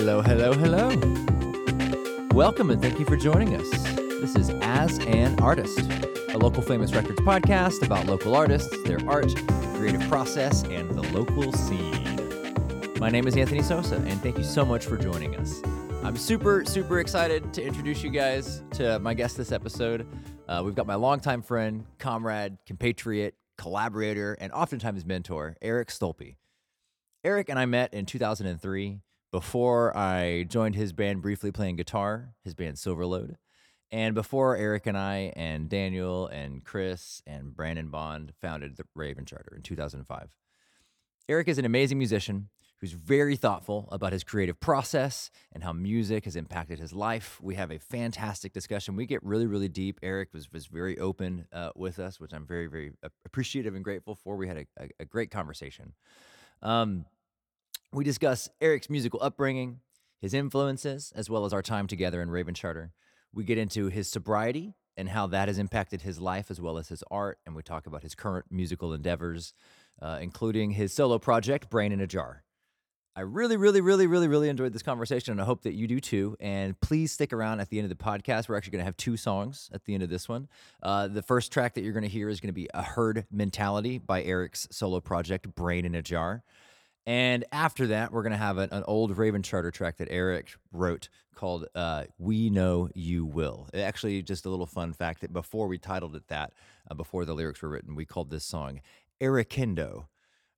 Hello, hello, hello. Welcome and thank you for joining us. This is As an Artist, a local famous records podcast about local artists, their art, creative process, and the local scene. My name is Anthony Sosa, and thank you so much for joining us. I'm super, super excited to introduce you guys to my guest this episode. Uh, we've got my longtime friend, comrade, compatriot, collaborator, and oftentimes mentor, Erik Stolpe. Erik and I met in 2003 before I joined his band briefly playing guitar, his band Silverlode. And before Erik and I and Daniel and Chris and Brandon Bond founded the Raven Charter in 2005. Erik is an amazing musician who's very thoughtful about his creative process and how music has impacted his life. We have a fantastic discussion. We get really, really deep. Erik was, was very open uh, with us, which I'm very, very appreciative and grateful for. We had a, a, a great conversation. Um, we discuss Erik's musical upbringing, his influences, as well as our time together in Raven Charter. We get into his sobriety and how that has impacted his life as well as his art. And we talk about his current musical endeavors, uh, including his solo project, Brain in a Jar. I really, really, really, really, really enjoyed this conversation, and I hope that you do too. And please stick around at the end of the podcast. We're actually going to have two songs at the end of this one. Uh, the first track that you're going to hear is going to be A Herd Mentality by Erik's solo project, Brain in a Jar. And after that, we're going to have an, an, old Raven Charter track that Erik wrote called uh, We Know You Will. Actually, just a little fun fact that before we titled it that, uh, before the lyrics were written, we called this song Erikindo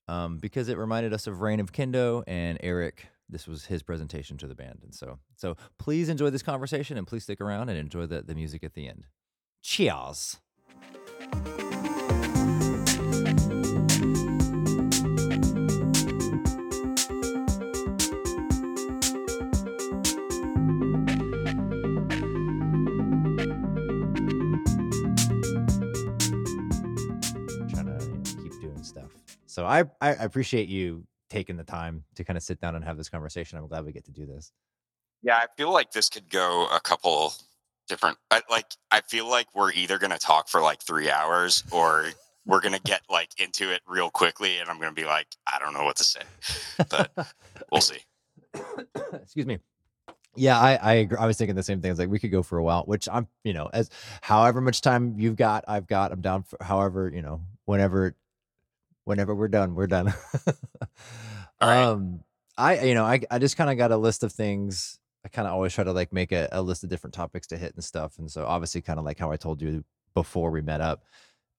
um, because it reminded us of Reign of Kindo and Erik. This was his presentation to the band. And so, so please enjoy this conversation and please stick around and enjoy the, the music at the end. Cheers. So I, I appreciate you taking the time to kind of sit down and have this conversation. I'm glad we get to do this. Yeah, I feel like this could go a couple different. Uh, like I feel like we're either going to talk for like three hours or we're going to get like into it real quickly, and I'm going to be like, I don't know what to say, but we'll see. Excuse me. Yeah, I I agree. I was thinking the same thing. It's like we could go for a while, which I'm, you know, as however much time you've got, I've got. I'm down for however, you know, whenever whenever we're done, we're done. um, I you know I I just kind of got a list of things. I kind of always try to like make a, a list of different topics to hit and stuff. And so obviously, kind of like how I told you before we met up,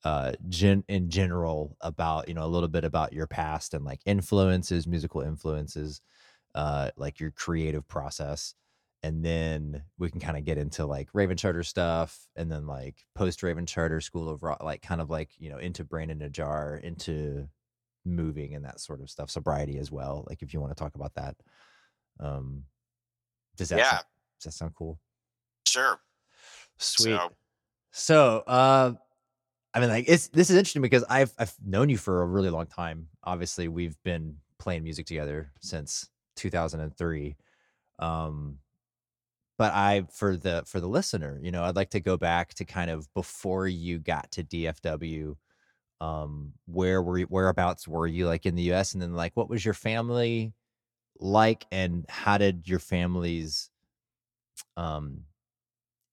uh, gen in general about you know a little bit about your past and like influences, musical influences, uh, like your creative process and then we can kind of get into like Raven Charter stuff, and then like post Raven Charter School of Rock, like kind of like you know into Brain in a Jar, into moving and that sort of stuff, sobriety as well. Like if you want to talk about that, um, does that yeah. sound, does that sound cool? Sure. Sweet. So, so uh, I mean, like it's this is interesting because I've I've known you for a really long time. Obviously, we've been playing music together since 2003. Um, but I for the for the listener, you know, I'd like to go back to kind of before you got to DFW. Um, where were you, whereabouts were you like in the US? And then like what was your family like and how did your families um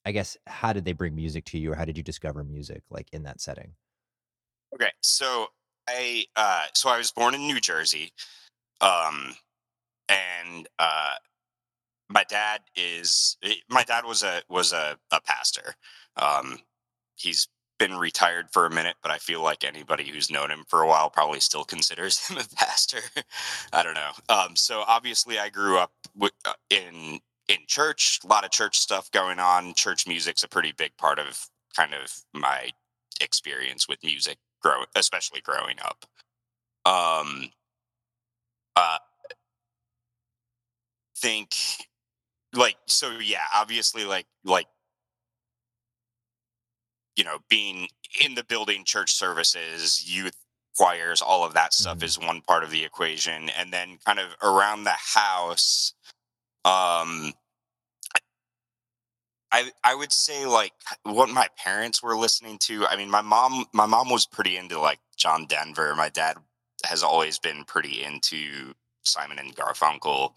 I guess how did they bring music to you or how did you discover music like in that setting? Okay. So I uh so I was born in New Jersey. Um and uh my dad is eh, my dad was a was a, a pastor. Um, he's been retired for a minute, but I feel like anybody who's known him for a while probably still considers him a pastor. I don't know. Um, so obviously, I grew up uh, in in church, a lot of church stuff going on. Church music's a pretty big part of kind of my experience with music, grow especially growing up. Um, uh, think like so yeah obviously like like you know being in the building church services youth choirs, all of that stuff Mhm. is one part of the equation. And then kind of around the house, um I I would say like what my parents were listening to. I mean, my mom my mom was pretty into like John Denver. My dad has always been pretty into Simon and Garfunkel.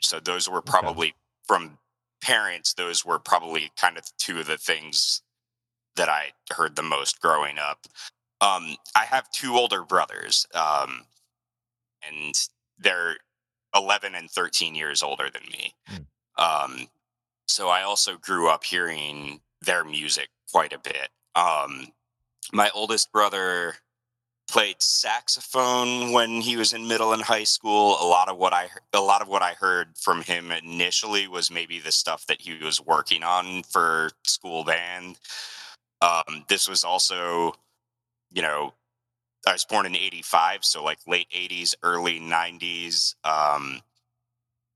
So those were probably from parents. Those were probably kind of two of the things that I heard the most growing up. Um, I have two older brothers, um, and they're 11 and 13 years older than me. Mm. Um, so I also grew up hearing their music quite a bit. Um, my oldest brother played saxophone when he was in middle and high school. A lot of what I a lot of what I heard from him initially was maybe the stuff that he was working on for school band. Um, this was also, you know, I was born in '85, so like late '80s, early '90s. Um,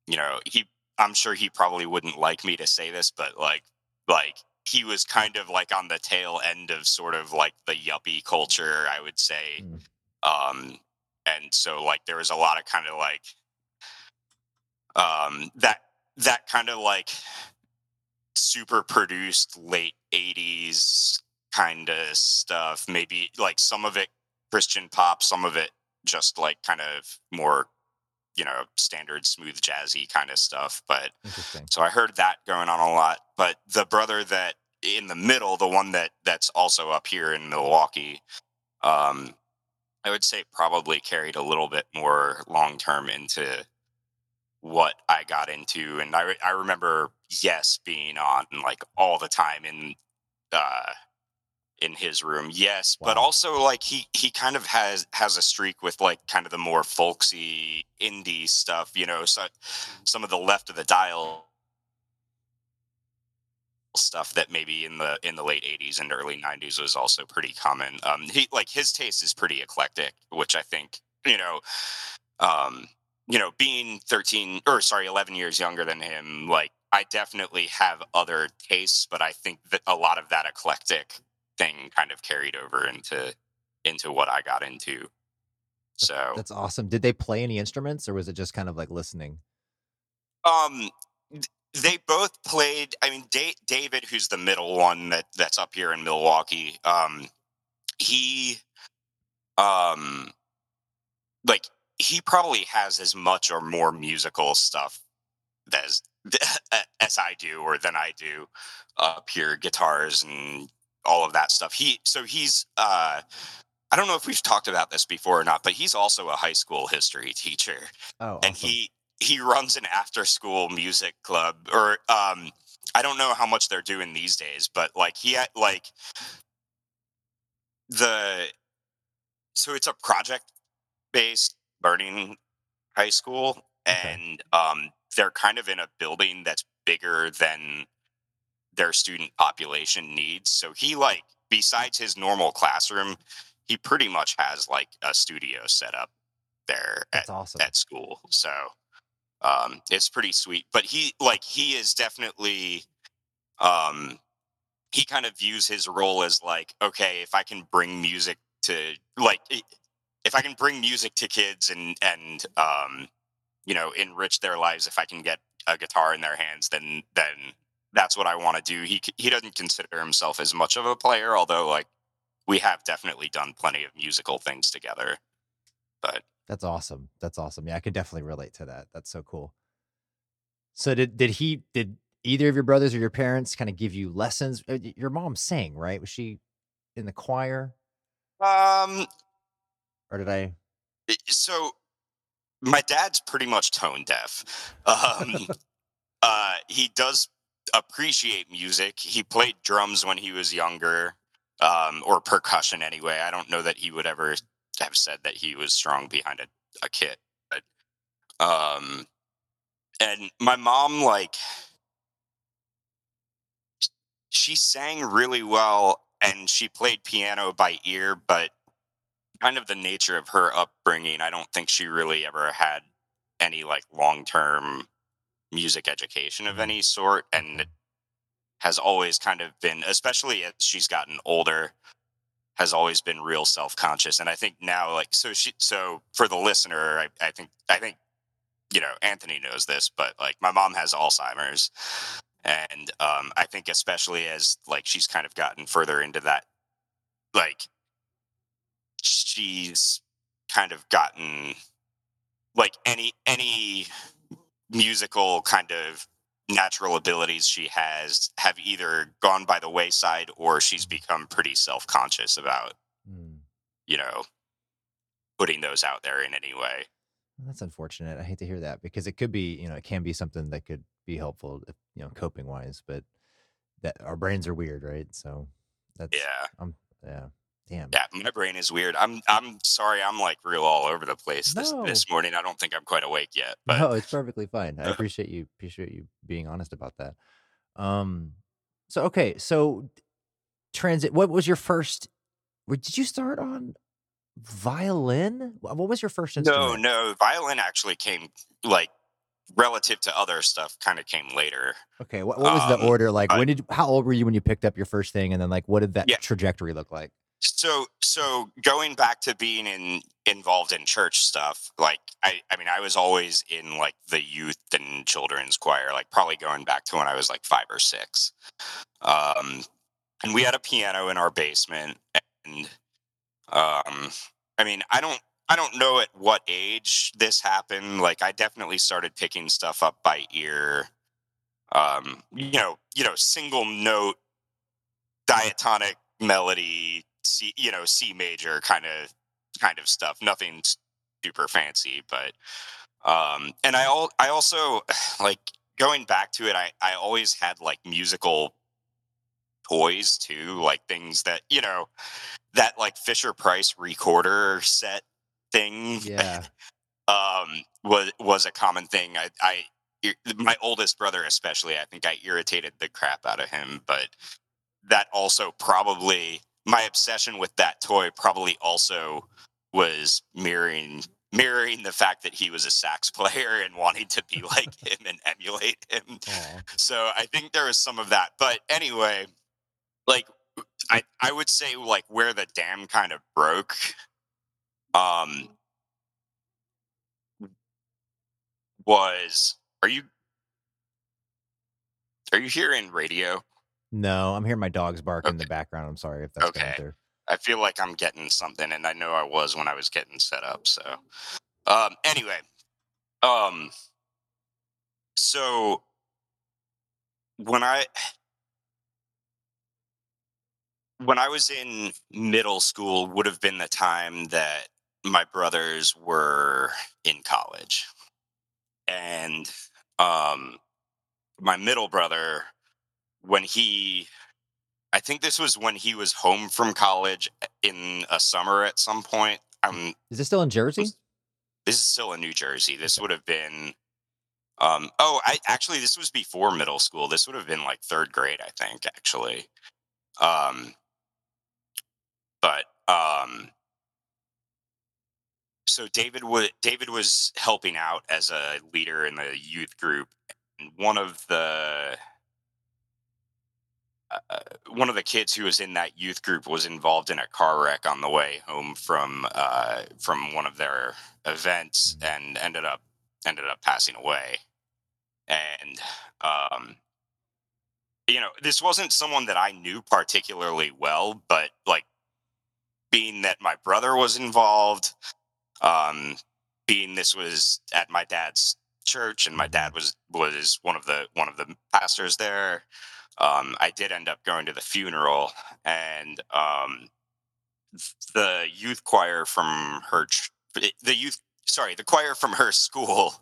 you know, he. I'm sure he probably wouldn't like me to say this, but like, like he was kind of like on the tail end of sort of like the yuppie culture, I would say. Mm. Um, and so like there was a lot of kind of like um that that kind of like super produced late 80s kind of stuff maybe like some of it christian pop some of it just like kind of more you know standard smooth jazzy kind of stuff but so I heard that going on a lot. But the brother that in the middle, the one that that's also up here in Milwaukee, um, I would say probably carried a little bit more long term into what I got into. And I re- I remember Yes being on like all the time in uh in his room. Yes, but also like he he kind of has has a streak with like kind of the more folksy indie stuff, you know, so some of the left of the dial stuff that maybe in the in the late 80s and early 90s was also pretty common um he like his taste is pretty eclectic which i think you know um you know being 13 or sorry 11 years younger than him like i definitely have other tastes but i think that a lot of that eclectic thing kind of carried over into into what i got into so That's awesome. Did they play any instruments or was it just kind of like listening? Um, they both played. I mean, da- David, who's the middle one that that's up here in Milwaukee. Um, he, um, like he probably has as much or more musical stuff as as I do or than I do up here, guitars and all of that stuff. He so he's uh I don't know if we've talked about this before or not, but he's also a high school history teacher Oh, and he he runs an after school music club or um i don't know how much they're doing these days but like he had like the so it's a project based learning high school Okay. and um they're kind of in a building that's bigger than their student population needs so he like besides his normal classroom he pretty much has like a studio set up there at awesome. at school. So um it's pretty sweet. But he like he is definitely um he kind of views his role as like, okay, if I can bring music to like if I can bring music to kids and and um you know enrich their lives if I can get a guitar in their hands then then that's what I want to do. He he doesn't consider himself as much of a player although like we have definitely done plenty of musical things together. But That's awesome. That's awesome. Yeah, I could definitely relate to that. That's so cool. So did did he did either of your brothers or your parents kind of give you lessons? Uh, Your mom sang, right? Was she in the choir um or did I? I- so my dad's pretty much tone deaf um uh he does appreciate music. He played drums when he was younger um or percussion anyway. I don't know that he would ever have said that he was strong behind a, a kit but um and my mom like she sang really well and she played piano by ear but kind of the nature of her upbringing, I don't think she really ever had any like long term music education of Mhm. any sort, and has always kind of been, especially as she's gotten older, has always been real self-conscious and i think now like so she so for the listener i, I think i think you know anthony knows this but like my mom has alzheimer's and um i think especially as like she's kind of gotten further into that like she's kind of gotten like any any musical kind of natural abilities she has have either gone by the wayside or she's become pretty self-conscious about Mm. you know putting those out there in any way That's unfortunate. I hate to hear that because it could be, you know, it can be something that could be helpful, if, you know, coping wise. But that our brains are weird, right? So that's yeah um yeah. Damn. yeah my brain is weird i'm i'm sorry i'm like real all over the place this No. this morning i don't think i'm quite awake yet but no, it's perfectly fine. I appreciate you appreciate you being honest about that. Um so okay, so transit what was your first did you start on violin? What was your first instrument? no no, violin actually came like relative to other stuff kind of came later Okay, what, what was the Um, order like? When did how old were you when you picked up your first thing and then like what did that Yeah. trajectory look like? So so going back to being in involved in church stuff like i i mean i was always in like the youth and children's choir like probably going back to when i was like five or six. Um and we had a piano in our basement and um i mean i don't i don't know at what age this happened like i definitely started picking stuff up by ear. Um you know you know single note diatonic melody c you know c major kind of kind of stuff nothing super fancy but um and i all i also like going back to it i i always had like musical toys too like things that you know that like fisher price recorder set thing Yeah. um was was a common thing i i my oldest brother especially i think i irritated the crap out of him but that also probably my obsession with that toy probably also was mirroring mirroring the fact that he was a sax player and wanting to be like him and emulate him. So i think there was some of that. But anyway like i i would say like where the dam kind of broke um was are you are you hearing radio No, I'm hearing my dogs bark in the background. I'm sorry if that's going Okay. through. I feel like I'm getting something, and I know I was when I was getting set up. So, um, anyway, um, so when I when I was in middle school, would have been the time that my brothers were in college, and um, my middle brother, when he I think this was when he was home from college in a summer at some point. Um, Is this still in Jersey? this is still in New Jersey. This would have been, um, oh, I actually this was before middle school. This would have been like third grade, I think, actually. Um, but um, so David would David was helping out as a leader in the youth group, and one of the uh, one of the kids who was in that youth group was involved in a car wreck on the way home from uh, from one of their events and ended up ended up passing away. And um, you know, this wasn't someone that I knew particularly well, but like being that my brother was involved, um, being this was at my dad's church and my dad was was one of the one of the pastors there um, I did end up going to the funeral, and um, the youth choir from her, ch- the youth, sorry, the choir from her school,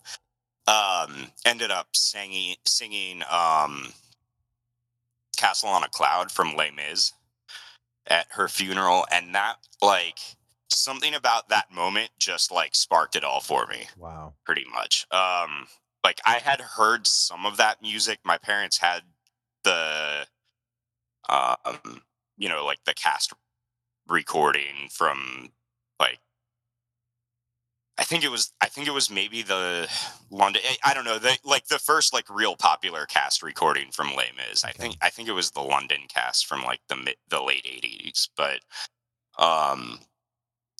um, ended up singing singing um, "Castle on a Cloud" from Les Mis at her funeral, and that like something about that moment just like sparked it all for me Wow. pretty much. Um, like I had heard some of that music. My parents had the, um, you know, like the cast recording from like. I think it was. I think it was maybe the London. I- I don't know. The like the first like real popular cast recording from Les Mis. I think. I think it was the London cast from like the mid, the late eighties. But Um,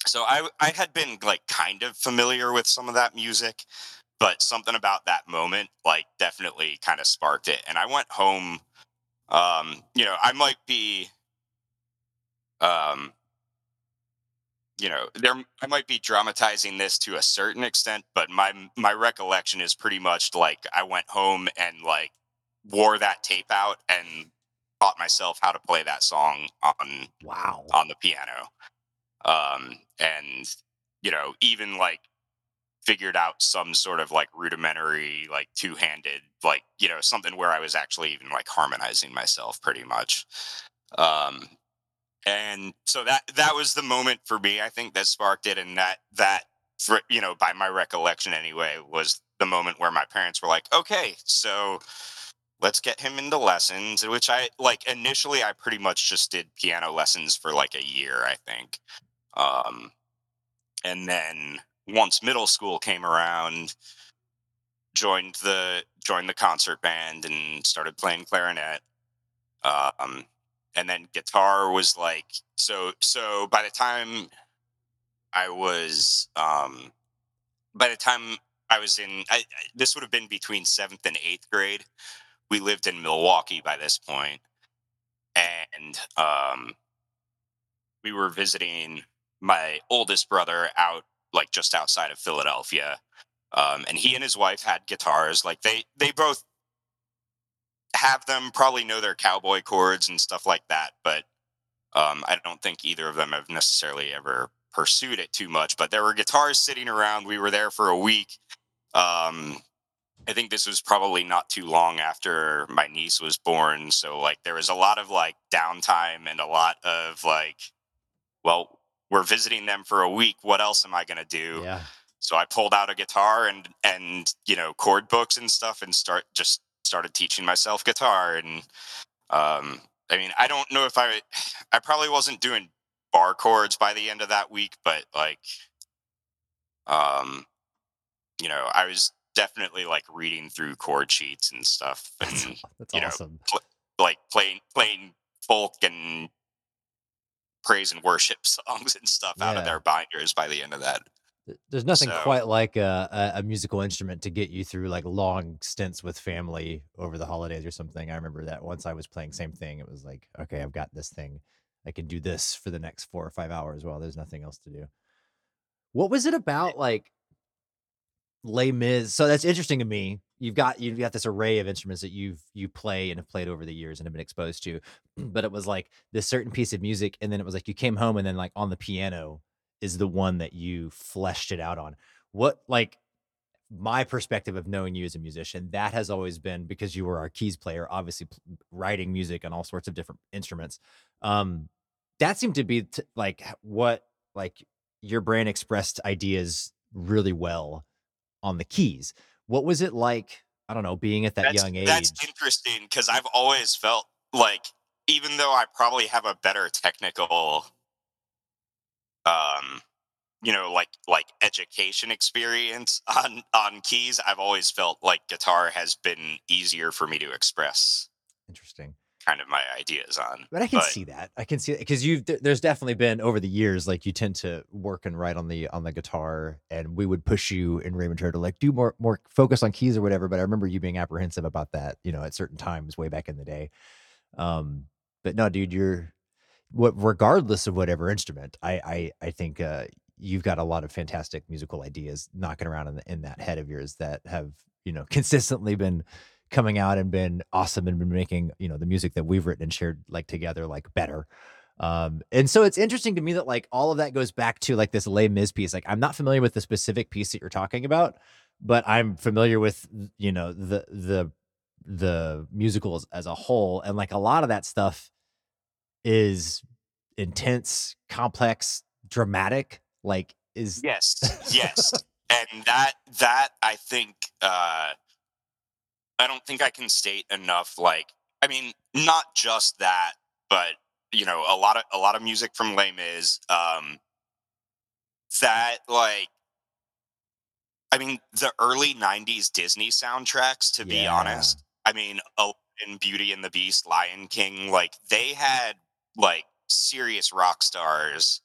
so I I had been like kind of familiar with some of that music, but something about that moment like definitely kind of sparked it. And I went home. Um, you know, I might be um you know there i might be dramatizing this to a certain extent but my my recollection is pretty much like i went home and like wore that tape out and taught myself how to play that song on Wow. on the piano um and you know even like figured out some sort of like rudimentary like two-handed like you know something where i was actually even like harmonizing myself pretty much. Um and so that that was the moment for me i think that sparked it and that that for you know by my recollection anyway was the moment where my parents were like okay so let's get him into lessons which i like initially i pretty much just did piano lessons for like a year i think. Um and then once middle school came around joined the joined the concert band and started playing clarinet um and then guitar was like so so by the time i was um by the time i was in I, I- this would have been between seventh and eighth grade. We lived in milwaukee by this point and um we were visiting my oldest brother out like just outside of philadelphia um and he and his wife had guitars like they they both have them probably know their cowboy chords and stuff like that but um i don't think either of them have necessarily ever pursued it too much but there were guitars sitting around we were there for a week um i think this was probably not too long after my niece was born so like there was a lot of like downtime and a lot of like well we're visiting them for a week what else am i going to do Yeah. so I pulled out a guitar and and you know chord books and stuff and start just started teaching myself guitar and um I mean I don't know if I I probably wasn't doing bar chords by the end of that week but like um you know I was definitely like reading through chord sheets and stuff and that's you know, awesome. like playing playing folk and praise and worship songs and stuff out of their binders by the end of that. There's nothing So- quite like a, a, a musical instrument to get you through like long stints with family over the holidays or something. I remember that once I was playing same thing. It was like, okay, I've got this thing. I can do this for the next four or five hours while there's nothing else to do. What was it about like Les Mis? So that's interesting to me. You've got you've got this array of instruments that you've you play and have played over the years and have been exposed to, but it was like this certain piece of music, and then it was like you came home and then like on the piano is the one that you fleshed it out on. What like my perspective of knowing you as a musician, that has always been because you were our keys player, obviously writing music on all sorts of different instruments. Um, that seemed to be t- like what like your brain expressed ideas really well on the keys. What was it like? I don't know, being at that that's, young age. That's interesting because I've always felt like, even though I probably have a better technical, um, you know, like like education experience on on keys, I've always felt like guitar has been easier for me to express Interesting. Kind of my ideas on. But I can But- see that. I can see it because you've th- there's definitely been over the years like you tend to work and write on the on the guitar, and we would push you in Raven to like do more more focus on keys or whatever. But I remember you being apprehensive about that, you know, at certain times way back in the day. Um, but no, dude, you're what regardless of whatever instrument, I I I think uh, you've got a lot of fantastic musical ideas knocking around in, the, in that head of yours that have you know consistently been coming out and been awesome and been making you know the music that we've written and shared like together like better. Um and so it's interesting to me that like all of that goes back to like this Les Mis piece. Like i'm not familiar with the specific piece that you're talking about but i'm familiar with you know the the the musicals as a whole. And like a lot of that stuff is intense complex dramatic like is Yes, yes, and that that I think uh, I don't think I can state enough. Like, I mean, not just that, but you know, a lot of a lot of music from Les Mis. Um, that like, I mean, the early '90s Disney soundtracks. To be honest, I mean, Aladdin, Beauty and the Beast, Lion King. Like, they had like serious rock stars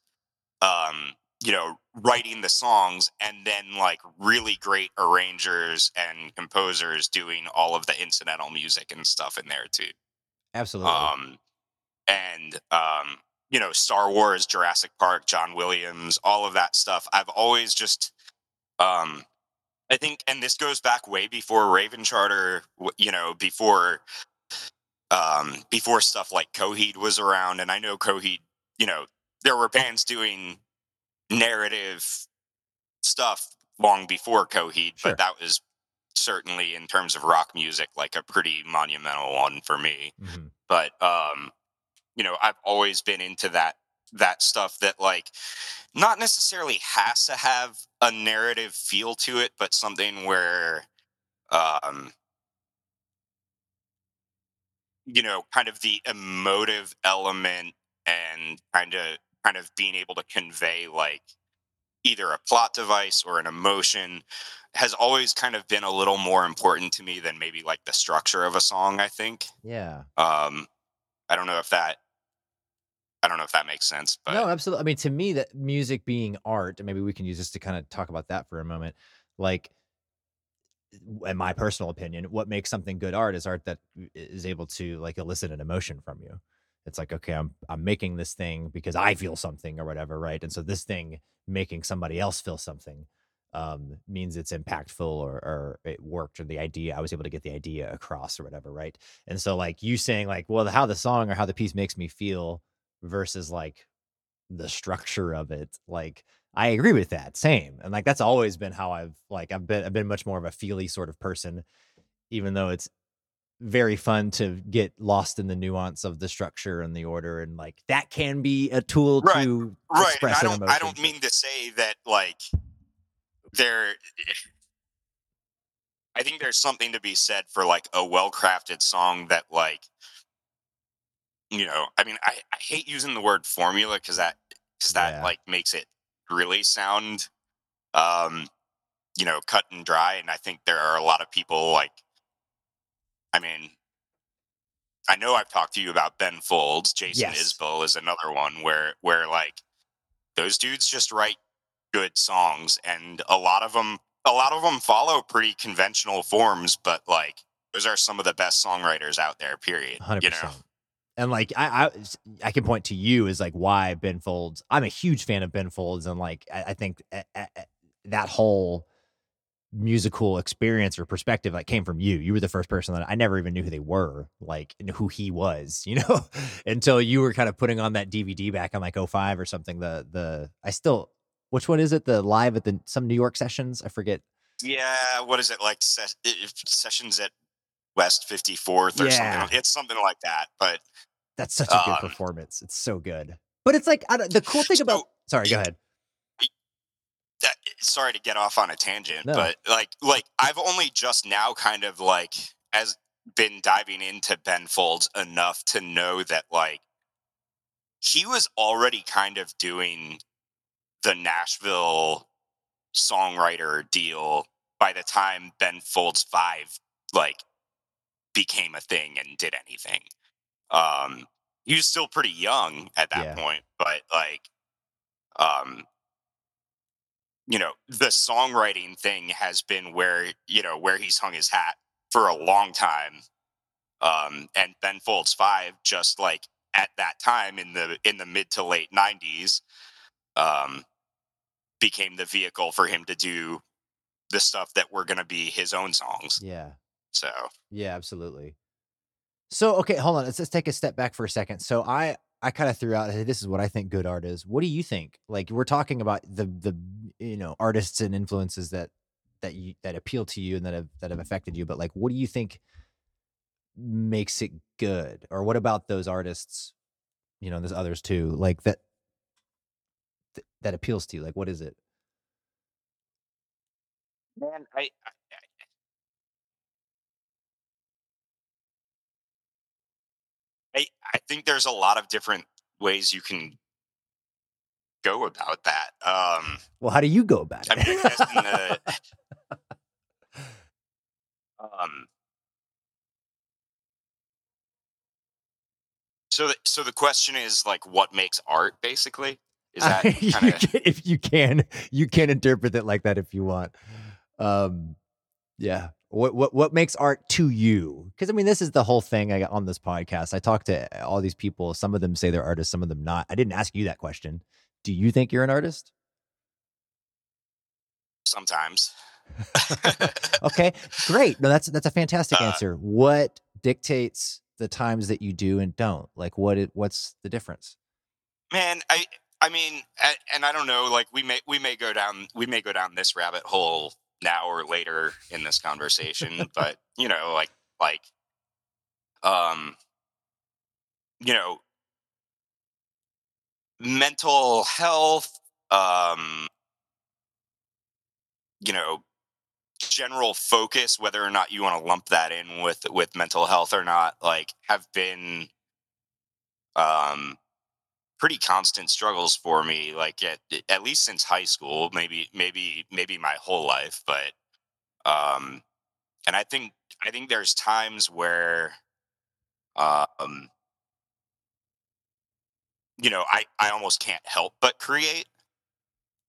um, you know, writing the songs and then like really great arrangers and composers doing all of the incidental music and stuff in there too. Absolutely. Um, and um, you know, Star Wars, Jurassic Park, John Williams, all of that stuff. I've always just, um, I think, and this goes back way before Raven Charter, you know, before, um, before stuff like Coheed was around. And I know Coheed, you know, there were bands doing narrative stuff long before Coheed, Sure. but that was certainly in terms of rock music like a pretty monumental one for me Mhm. but um you know i've always been into that that stuff that like not necessarily has to have a narrative feel to it but something where um you know kind of the emotive element and kind of kind of being able to convey like either a plot device or an emotion has always kind of been a little more important to me than maybe like the structure of a song i think Yeah. um i don't know if that i don't know if that makes sense but no, absolutely. I mean, to me, that music being art, maybe we can use this to kind of talk about that for a moment. Like, in my personal opinion, what makes something good art is art that is able to like elicit an emotion from you. It's like, okay, I'm I'm making this thing because I feel something or whatever, right? And so this thing making somebody else feel something um, means it's impactful or or it worked or the idea I was able to get the idea across or whatever, right? And so like you saying like, well, how the song or how the piece makes me feel versus like the structure of it like i agree with that same and like that's always been how i've like i've been i've been much more of a feely sort of person even though it's very fun to get lost in the nuance of the structure and the order and like that can be a tool Right, to right and express i an don't i don't mean to say that like there i think there's something to be said for like a well-crafted song that like you know i mean i, I hate using the word formula because that because that Yeah. like makes it really sound um you know cut and dry and i think there are a lot of people like i mean i know i've talked to you about ben folds jason Yes. isbell is another one where where like those dudes just write good songs and a lot of them a lot of them follow pretty conventional forms but like those are some of the best songwriters out there period Hundred you know. And like I, I, I can point to you as like why Ben Folds. I'm a huge fan of Ben Folds, and like I, I think a- a- a- that whole musical experience or perspective like came from you. You were the first person that I never even knew who they were, like and who he was, you know, until you were kind of putting on that DVD back on like 05 or something. The the I still which one is it? The live at the some New York sessions? I forget. yeah what is it like ses- sessions at west 54th or Yeah. something it's something like that but That's such a good Um, performance. It's so good. But it's like I don't, the cool thing about. So, Sorry, go ahead. That, sorry to get off on a tangent, No. but like like I've only just now kind of like as been diving into Ben Folds enough to know that like he was already kind of doing the Nashville songwriter deal by the time Ben Folds 5 like became a thing and did anything. Um he was still pretty young at that Yeah. point, but like um you know the songwriting thing has been where you know where he's hung his hat for a long time um and ben folds 5 just like at that time in the in the mid to late 90s um became the vehicle for him to do the stuff that were going to be his own songs Yeah. so Yeah, absolutely. So okay, hold on. Let's let's take a step back for a second. So I I kind of threw out, hey, this is what I think good art is. What do you think? Like we're talking about the the you know artists and influences that that you that appeal to you and that have that have affected you. But like, what do you think makes it good? Or what about those artists? You know, there's others too. Like that th- that appeals to you. Like, what is it? man i, I think there's a lot of different ways you can go about that. Um, Well, how do you go about it? mean, I the, um, so the, so the question is like, what makes art, basically? Is that kind of can, if you can, you can interpret it like that if you want. Um, yeah. What what what makes art to you? Because I mean, this is the whole thing I got on this podcast. I talk to all these people. Some of them say they're artists, some of them not. I didn't ask you that question. Do you think you're an artist? sometimes? okay, great. No, that's that's a fantastic Uh, answer. What dictates the times that you do and don't? Like, what it, what's the difference? Man, I I mean, and I don't know. Like we may we may go down we may go down this rabbit hole now or later in this conversation, but you know, like like um, you know, mental health, um, you know, general focus, whether or not you want to lump that in with with mental health or not, like have been um pretty constant struggles for me like at at least since high school maybe maybe maybe my whole life but um and i think i think there's times where um you know i i almost can't help but create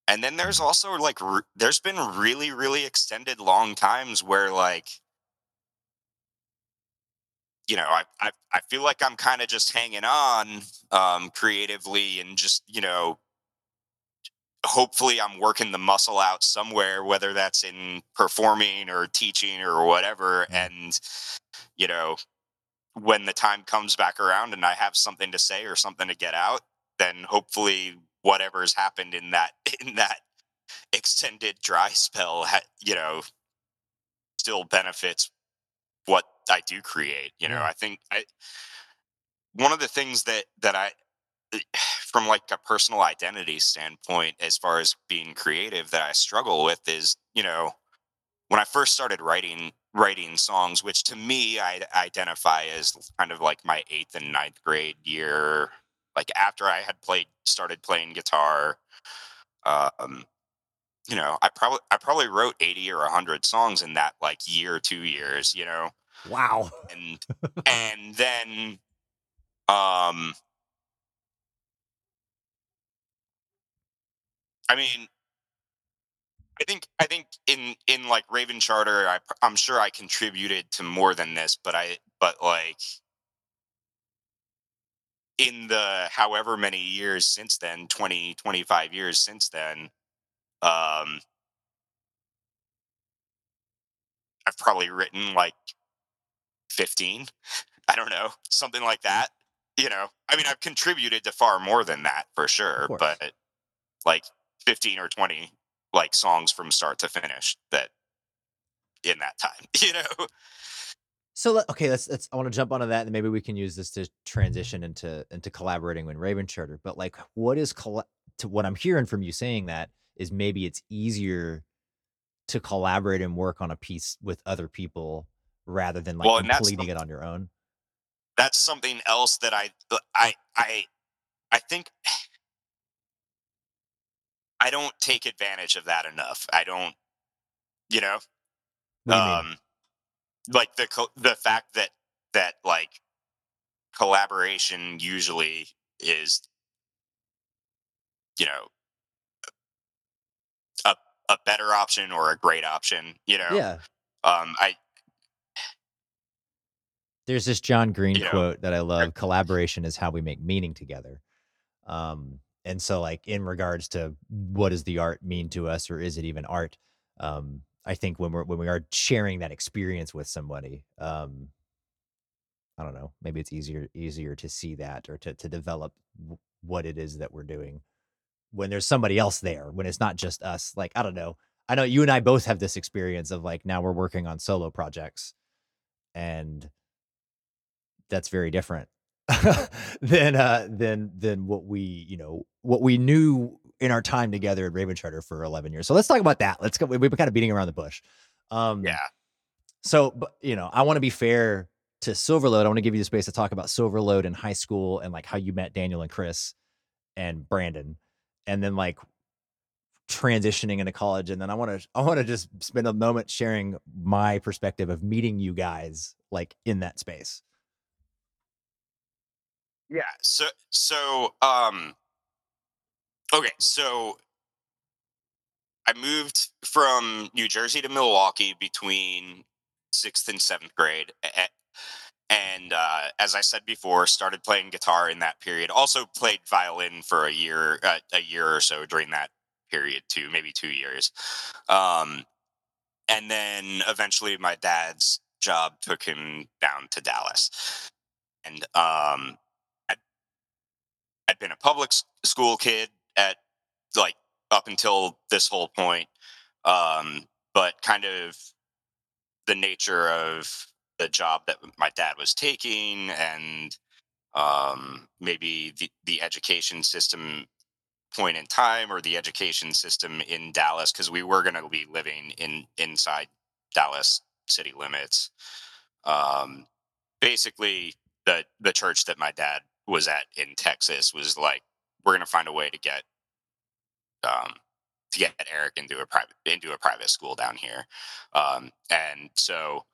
and then there's also like re- there's been really really extended long times where like you know, I I, I feel like I'm kind of just hanging on um, creatively and just you know, hopefully I'm working the muscle out somewhere, whether that's in performing or teaching or whatever. And you know, when the time comes back around and I have something to say or something to get out, then hopefully whatever's happened in that in that extended dry spell, ha- you know, still benefits what I do create. You know, I think I one of the things that that I from like a personal identity standpoint as far as being creative that I struggle with is, you know, when I first started writing writing songs, which to me I identify as kind of like my eighth and ninth grade year, like after I had played started playing guitar, um, you know, I probably I probably wrote 80 or 100 songs in that like year, two years, you know Wow. and and then um i mean i think i think in in like raven charter I, i'm sure i contributed to more than this but i but like in the however many years since then 20 25 years since then um i've probably written like 15 i don't know something like mm-hmm. that you know i mean i've contributed to far more than that for sure but like 15 or 20 like songs from start to finish that in that time you know So let, okay, let's let's. I want to jump onto that, and maybe we can use this to transition into into collaborating with Raven Charter. But like, what is colla- to what I'm hearing from you saying that is maybe it's easier to collaborate and work on a piece with other people rather than like Well, completing it on your own. that's something else that i i i i think i don't take advantage of that enough i don't you know What do you mean? um like the co- the fact that that like collaboration usually is you know a a better option or a great option you know Yeah, um i there's this John Green know, quote that I love. Collaboration is how we make meaning together. Um, and so like in regards to what does the art mean to us, or is it even art? Um, I think when we're when we are sharing that experience with somebody, um, I don't know, maybe it's easier easier to see that or to to develop w- what it is that we're doing when there's somebody else there, when it's not just us. Like I don't know. I know you and I both have this experience of like now we're working on solo projects, and that's very different than uh than than what we you know what we knew in our time together at Raven Charter for 11 years. So let's talk about that. Let's go. We've been kind of beating around the bush. Um, yeah So, but you know, I want to be fair to Silverlode. I want to give you the space to talk about Silverlode in high school and like how you met Daniel and Chris and Brandon, and then like transitioning into college. And then I want to I want to just spend a moment sharing my perspective of meeting you guys like in that space. Yeah. So so um okay, so I moved from New Jersey to Milwaukee between sixth and seventh grade. And uh, as I said before, started playing guitar in that period. Also played violin for a year, uh, a year or so during that period too, maybe two years. Um, and then eventually, my dad's job took him down to Dallas, and um, I'd been a public school kid at like up until this whole point. Um, but kind of the nature of the job that my dad was taking and um, maybe the, the education system point in time or the education system in Dallas because we were going to be living in inside Dallas city limits. Um, basically, the the church that my dad was at in Texas was like, we're going to find a way to get um, to get Erik into a private into a private school down here, um, and so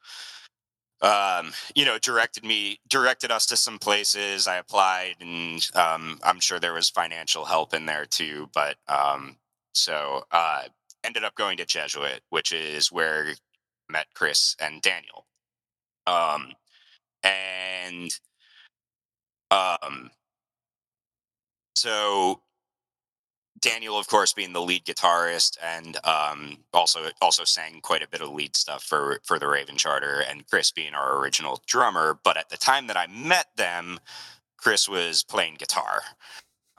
um, you know, directed me, directed us to some places. I applied, and um, I'm sure there was financial help in there too. But um, so uh, ended up going to Jesuit, which is where I met Chris and Daniel. Um, and um, so Daniel, of course, being the lead guitarist, and um, also also sang quite a bit of lead stuff for for the Raven Charter, and Chris being our original drummer. But at the time that I met them, Chris was playing guitar,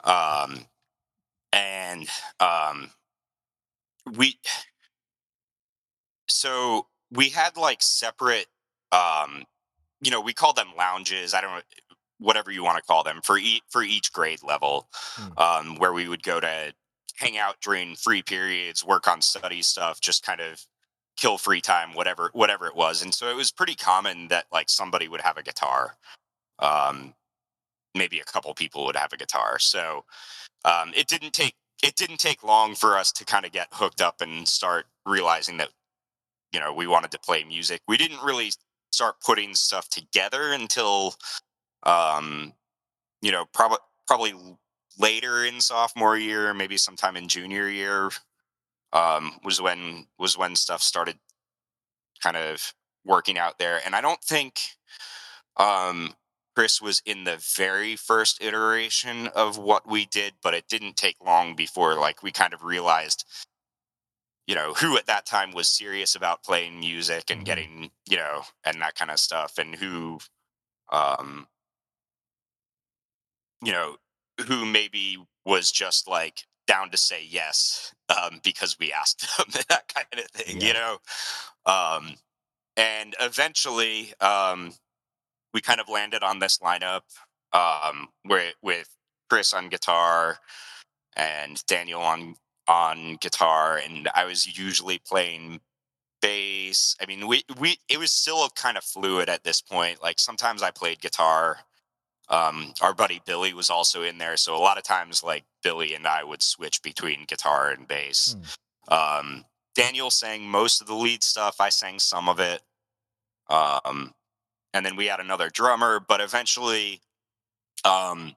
um, and um, we so we had like separate um, you know we called them lounges i don't know whatever you want to call them for each for each grade level mm. um, where we would go to hang out during free periods work on study stuff just kind of kill free time whatever whatever it was and so it was pretty common that like somebody would have a guitar um, maybe a couple people would have a guitar so um, it didn't take it didn't take long for us to kind of get hooked up and start realizing that you know we wanted to play music we didn't really start putting stuff together until um, you know, probably probably later in sophomore year, maybe sometime in junior year, um, was when was when stuff started kind of working out there. And I don't think um, Chris was in the very first iteration of what we did, but it didn't take long before like we kind of realized, you know, who at that time was serious about playing music and mm-hmm. getting, you know, and that kind of stuff, and who um, you know, who maybe was just like down to say yes um, because we asked them that kind of thing, yeah. you know. Um, and eventually, um, we kind of landed on this lineup um, where with Chris on guitar and Daniel on on guitar, and I was usually playing bass. I mean, we we it was still kind of fluid at this point. Like sometimes I played guitar um, our buddy Billy was also in there, so a lot of times like Billy and I would switch between guitar and bass. Mm. Um, Daniel sang most of the lead stuff. I sang some of it. Um, and then we had another drummer, but eventually um,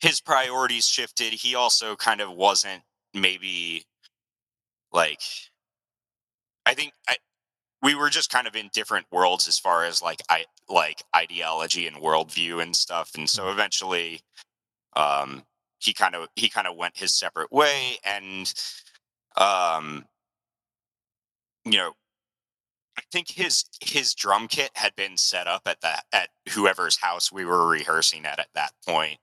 his priorities shifted. He also kind of wasn't maybe like I think I, we were just kind of in different worlds as far as like I like ideology and worldview and stuff. And so mm-hmm. eventually, um, he kind of he kind of went his separate way, and um, you know, I think his his drum kit had been set up at that at whoever's house we were rehearsing at at that point,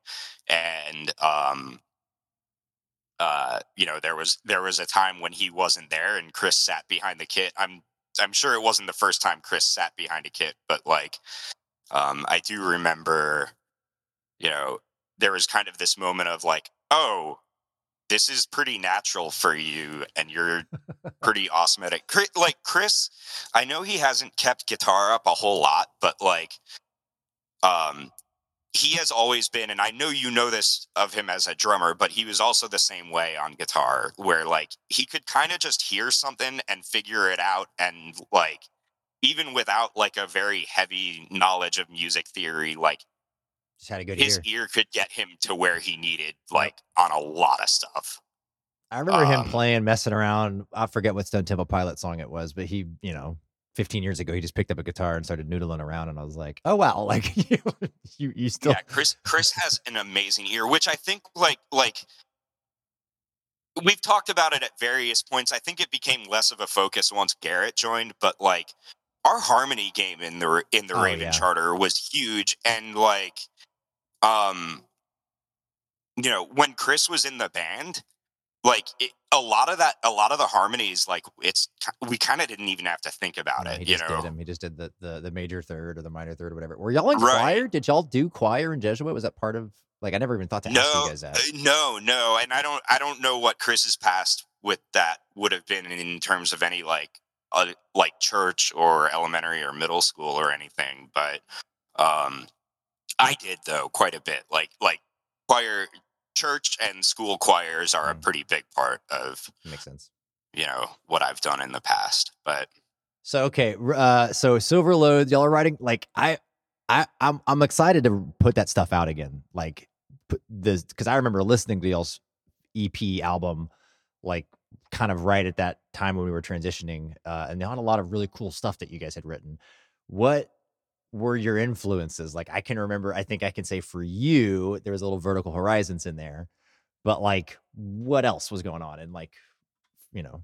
and um, uh, you know, there was there was a time when he wasn't there, and Chris sat behind the kit. I'm I'm sure it wasn't the first time Chris sat behind a kit, but like um, I do remember, you know, there was kind of this moment of like, oh, this is pretty natural for you, and you're pretty awesome at it. Like Chris, I know he hasn't kept guitar up a whole lot, but like, um, he has always been, and I know you know this of him as a drummer, but he was also the same way on guitar, where like he could kind of just hear something and figure it out, and like even without like a very heavy knowledge of music theory, like just had a good his ear. ear could get him to where he needed, like on a lot of stuff. I remember him Um, playing, messing around. I forget what Stone Temple Pilot song it was, but he, you know, 15 years ago, he just picked up a guitar and started noodling around, and I was like, oh wow, like you, you, still, yeah, Chris Chris has an amazing ear, which I think like like we've talked about it at various points. I think it became less of a focus once Garrett joined, but like our harmony game in the in the Oh, Raven yeah. Charter was huge, and like um you know when Chris was in the band. Like it, a lot of that, a lot of the harmonies, like it's we kind of didn't even have to think about No, it, he you just know. did him. He just did the, the the major third or the minor third or whatever. Were y'all in Right. choir? Did y'all do choir in Jesuit? Was that part of like I never even thought to ask No, you guys that. Uh, no, no, and I don't, I don't know what Chris's past with that would have been in terms of any like, uh, like church or elementary or middle school or anything. But um, I did though quite a bit. Like, like choir, church and school choirs are a Mm. pretty big part of Makes sense. you know what I've done in the past. But So okay, uh, so Silver Loads, y'all are writing like I, I, I'm I'm excited to put that stuff out again. Like put this because I remember listening to y'all's EP album, like kind of right at that time when we were transitioning, uh, and they had a lot of really cool stuff that you guys had written. What were your influences? Like I can remember, I think I can say for you, there was a little Vertical Horizons in there, but like what else was going on? And like, you know,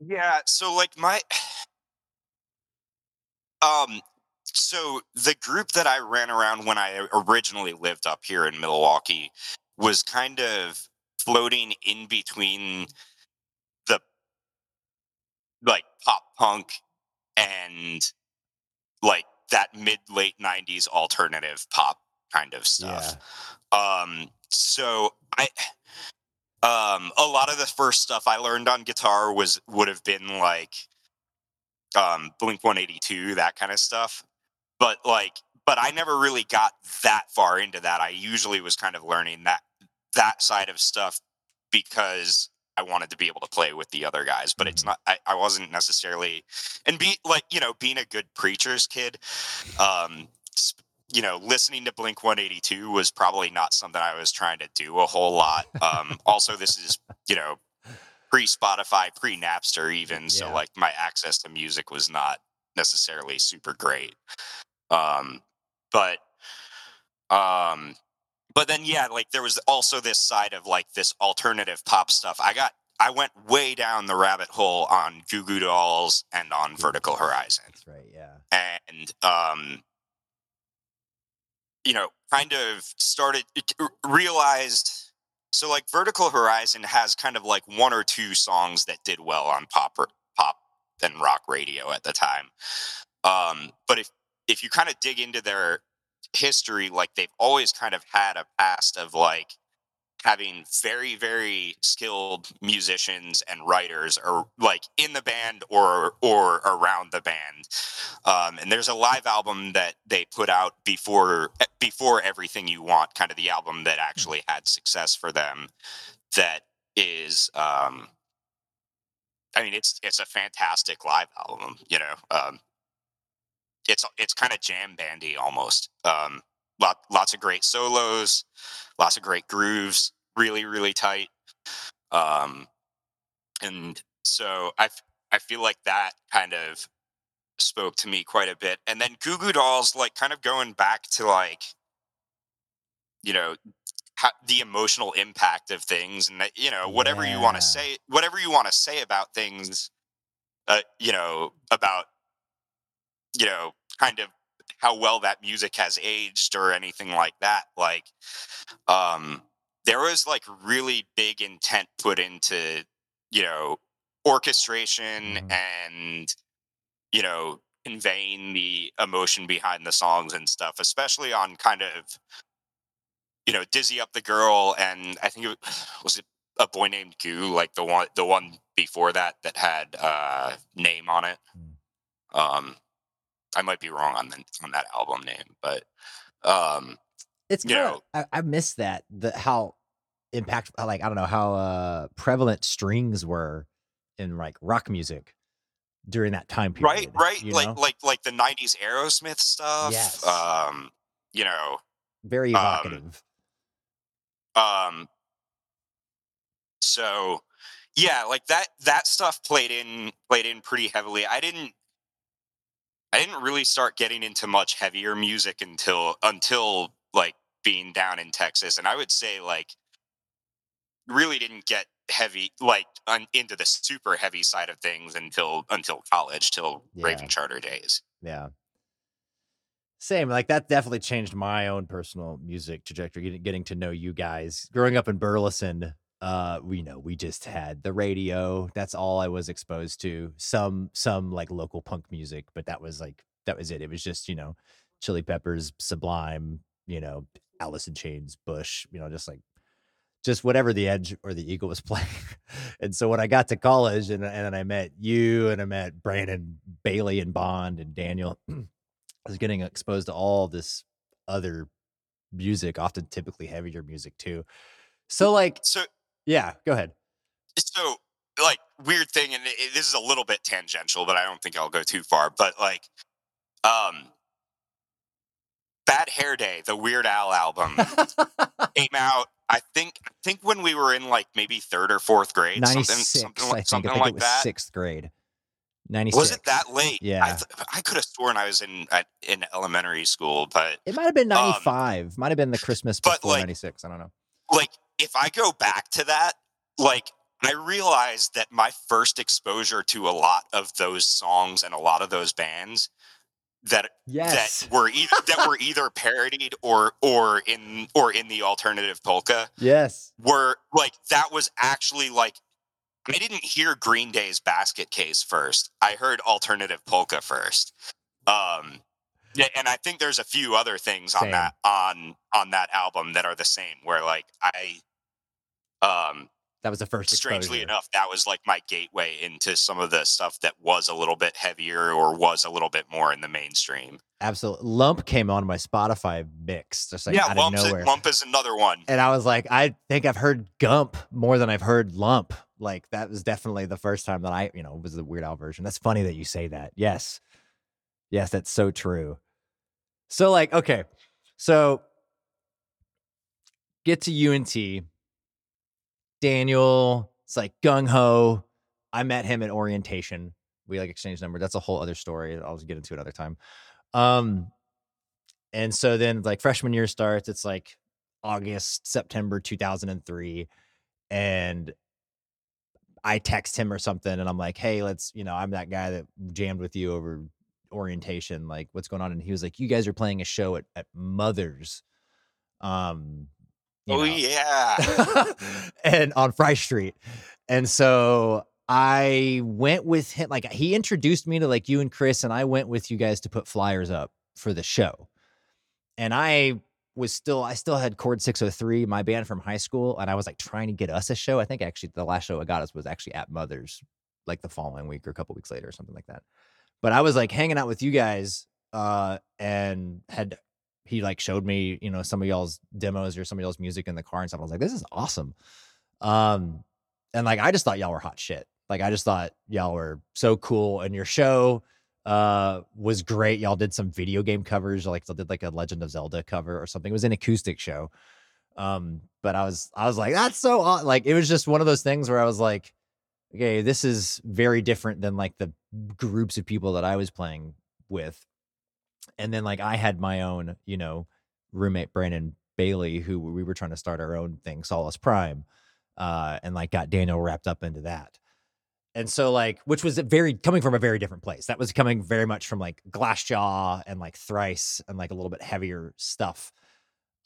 Yeah, so like my um so the group that I ran around when I originally lived up here in Milwaukee was kind of floating in between the like pop punk and like that mid late 90s alternative pop kind of stuff. Um, so I, um, a lot of the first stuff I learned on guitar was would have been like, um, Blink One Eighty Two, that kind of stuff. But like, but I never really got that far into that. I usually was kind of learning that that side of stuff because I wanted to be able to play with the other guys. But it's Mhm. not. I, I wasn't necessarily, and be like you know being a good preacher's kid. Um, you know, listening to Blink 182 was probably not something I was trying to do a whole lot. Um, also, this is, you know, pre Spotify, pre Napster, even. So, like, my access to music was not necessarily super great. Um, but, um, but then, yeah, like, there was also this side of like this alternative pop stuff. I got, I went way down the rabbit hole on Goo Goo Dolls and on Vertical Horizon that's right. Yeah. and um you know kind of started realized so like vertical horizon has kind of like one or two songs that did well on pop pop and rock radio at the time um but if if you kind of dig into their history like they've always kind of had a past of like having very very skilled musicians and writers or like in the band or or around the band. Um, and there's a live album that they put out before eh, before everything you want kind of the album that actually had success for them that is um i mean it's it's a fantastic live album you know um it's it's kind of jam bandy almost um lot, lots of great solos lots of great grooves really really tight um and so I I feel like that kind of spoke to me quite a bit and then goo goo dolls like kind of going back to like you know the emotional impact of things and that, you know whatever you want to say whatever you want to say about things uh, you know about you know kind of how well that music has aged or anything like that like um there was like really big intent put into you know orchestration Mhm. and you know conveying the emotion behind the songs and stuff especially on kind of you know dizzy up the girl and i think it was, was it a boy named goo like the one the one before that that had uh name on it Mm. um i might be wrong on the on that album name but um it's kind of I, I miss that the how impact like I don't know how uh prevalent strings were in like rock music during that time period. right right you like know? like like the 90s aerosmith stuff Yes. um you know very um, evocative. um so yeah, like that that stuff played in played in pretty heavily. I didn't I didn't really start getting into much heavier music until until like being down in Texas, and I would say like really didn't get heavy like un, into the super heavy side of things until until college, till Yeah. Raven Charter days. Yeah. Same. Like that definitely changed my own personal music trajectory. Getting, getting to know you guys. Growing up in Burleson, uh, we know we just had the radio. That's all I was exposed to. Some some like local punk music, but that was like that was it. It was just you know, Chili Peppers, Sublime, you know, Alice in Chains, Bush, you know, just like just whatever the Edge or the Eagle was playing. and so when I got to college and and I met you and I met Brandon Bailey and Bond and Daniel, I was getting exposed to all this other music, often typically heavier music too. So like, So yeah, go ahead. so like weird thing, and it, this is a little bit tangential, but I don't think I'll go too far. But like, um, Bad Hair Day, the Weird Al album. came out. I think I think when we were in like maybe third or fourth grade, Ninety something six, something I think. something I think like it was that. sixth grade. 96. Was it that late? Yeah. I, th- I could have sworn I was in at, in elementary school, but It might have been Um, ninety five. might have been the Christmas before like- ninety six. I don't know. like if I go back to that, like I realized that my first exposure to a lot of those songs and a lot of those bands that Yes. that were either that were either parodied or or in or in the alternative polka yes. were like that was actually like I didn't hear Green Day's Basket Case first. I heard alternative polka first. Um yeah, and I think there's a few other things on that on on that album that are the same where like I um That was the first. strangely exposure. enough that was like my gateway into some of the stuff that was a little bit heavier or was a little bit more in the mainstream. Absolutely. Lump came on my Spotify mix, just like yeah, out of Lump, nowhere. Lump is another one. and I was like, I think I've heard Gump more than I've heard Lump. Like that was definitely the first time that I, you know, was the Weird Al version. That's funny that you say that. Yes, yes, that's so true. So like, okay, so get to UNT. Daniel, it's like gung ho. I met him at orientation. We like exchanged number. That's a whole other story. I'll just get into another time. Um, and so then like freshman year starts. It's like August, September 2003. And I text him or something and I'm like, hey, let's, you know, I'm that guy that jammed with you over orientation. Like, what's going on? And he was like, you guys are playing a show at, at Mother's. Um, Oh know, yeah. and on Fry Street. And so I went with him. Like he introduced me to like you and Chris, and I went with you guys to put flyers up for the show. And I was still, I still had Chord 603, my band from high school, and I was like trying to get us a show. I think actually the last show I got us was actually at Mother's, like the following week or a couple weeks later or something like that. But I was like hanging out with you guys, uh, and had he like showed me, you know, some of y'all's demos or some of y'all's music in the car and stuff. I was like, this is awesome. Um, and like I just thought y'all were hot shit. Like I just thought y'all were so cool. And your show uh was great. Y'all did some video game covers, like they did like a Legend of Zelda cover or something. It was an acoustic show. Um, but I was I was like, that's so like it was just one of those things where I was like, okay, this is very different than like the groups of people that I was playing with. And then like I had my own, you know, roommate Brandon Bailey, who we were trying to start our own thing, Solace Prime, uh, and like got Daniel wrapped up into that. And so like, which was very coming from a very different place. That was coming very much from like Glassjaw and like Thrice and like a little bit heavier stuff.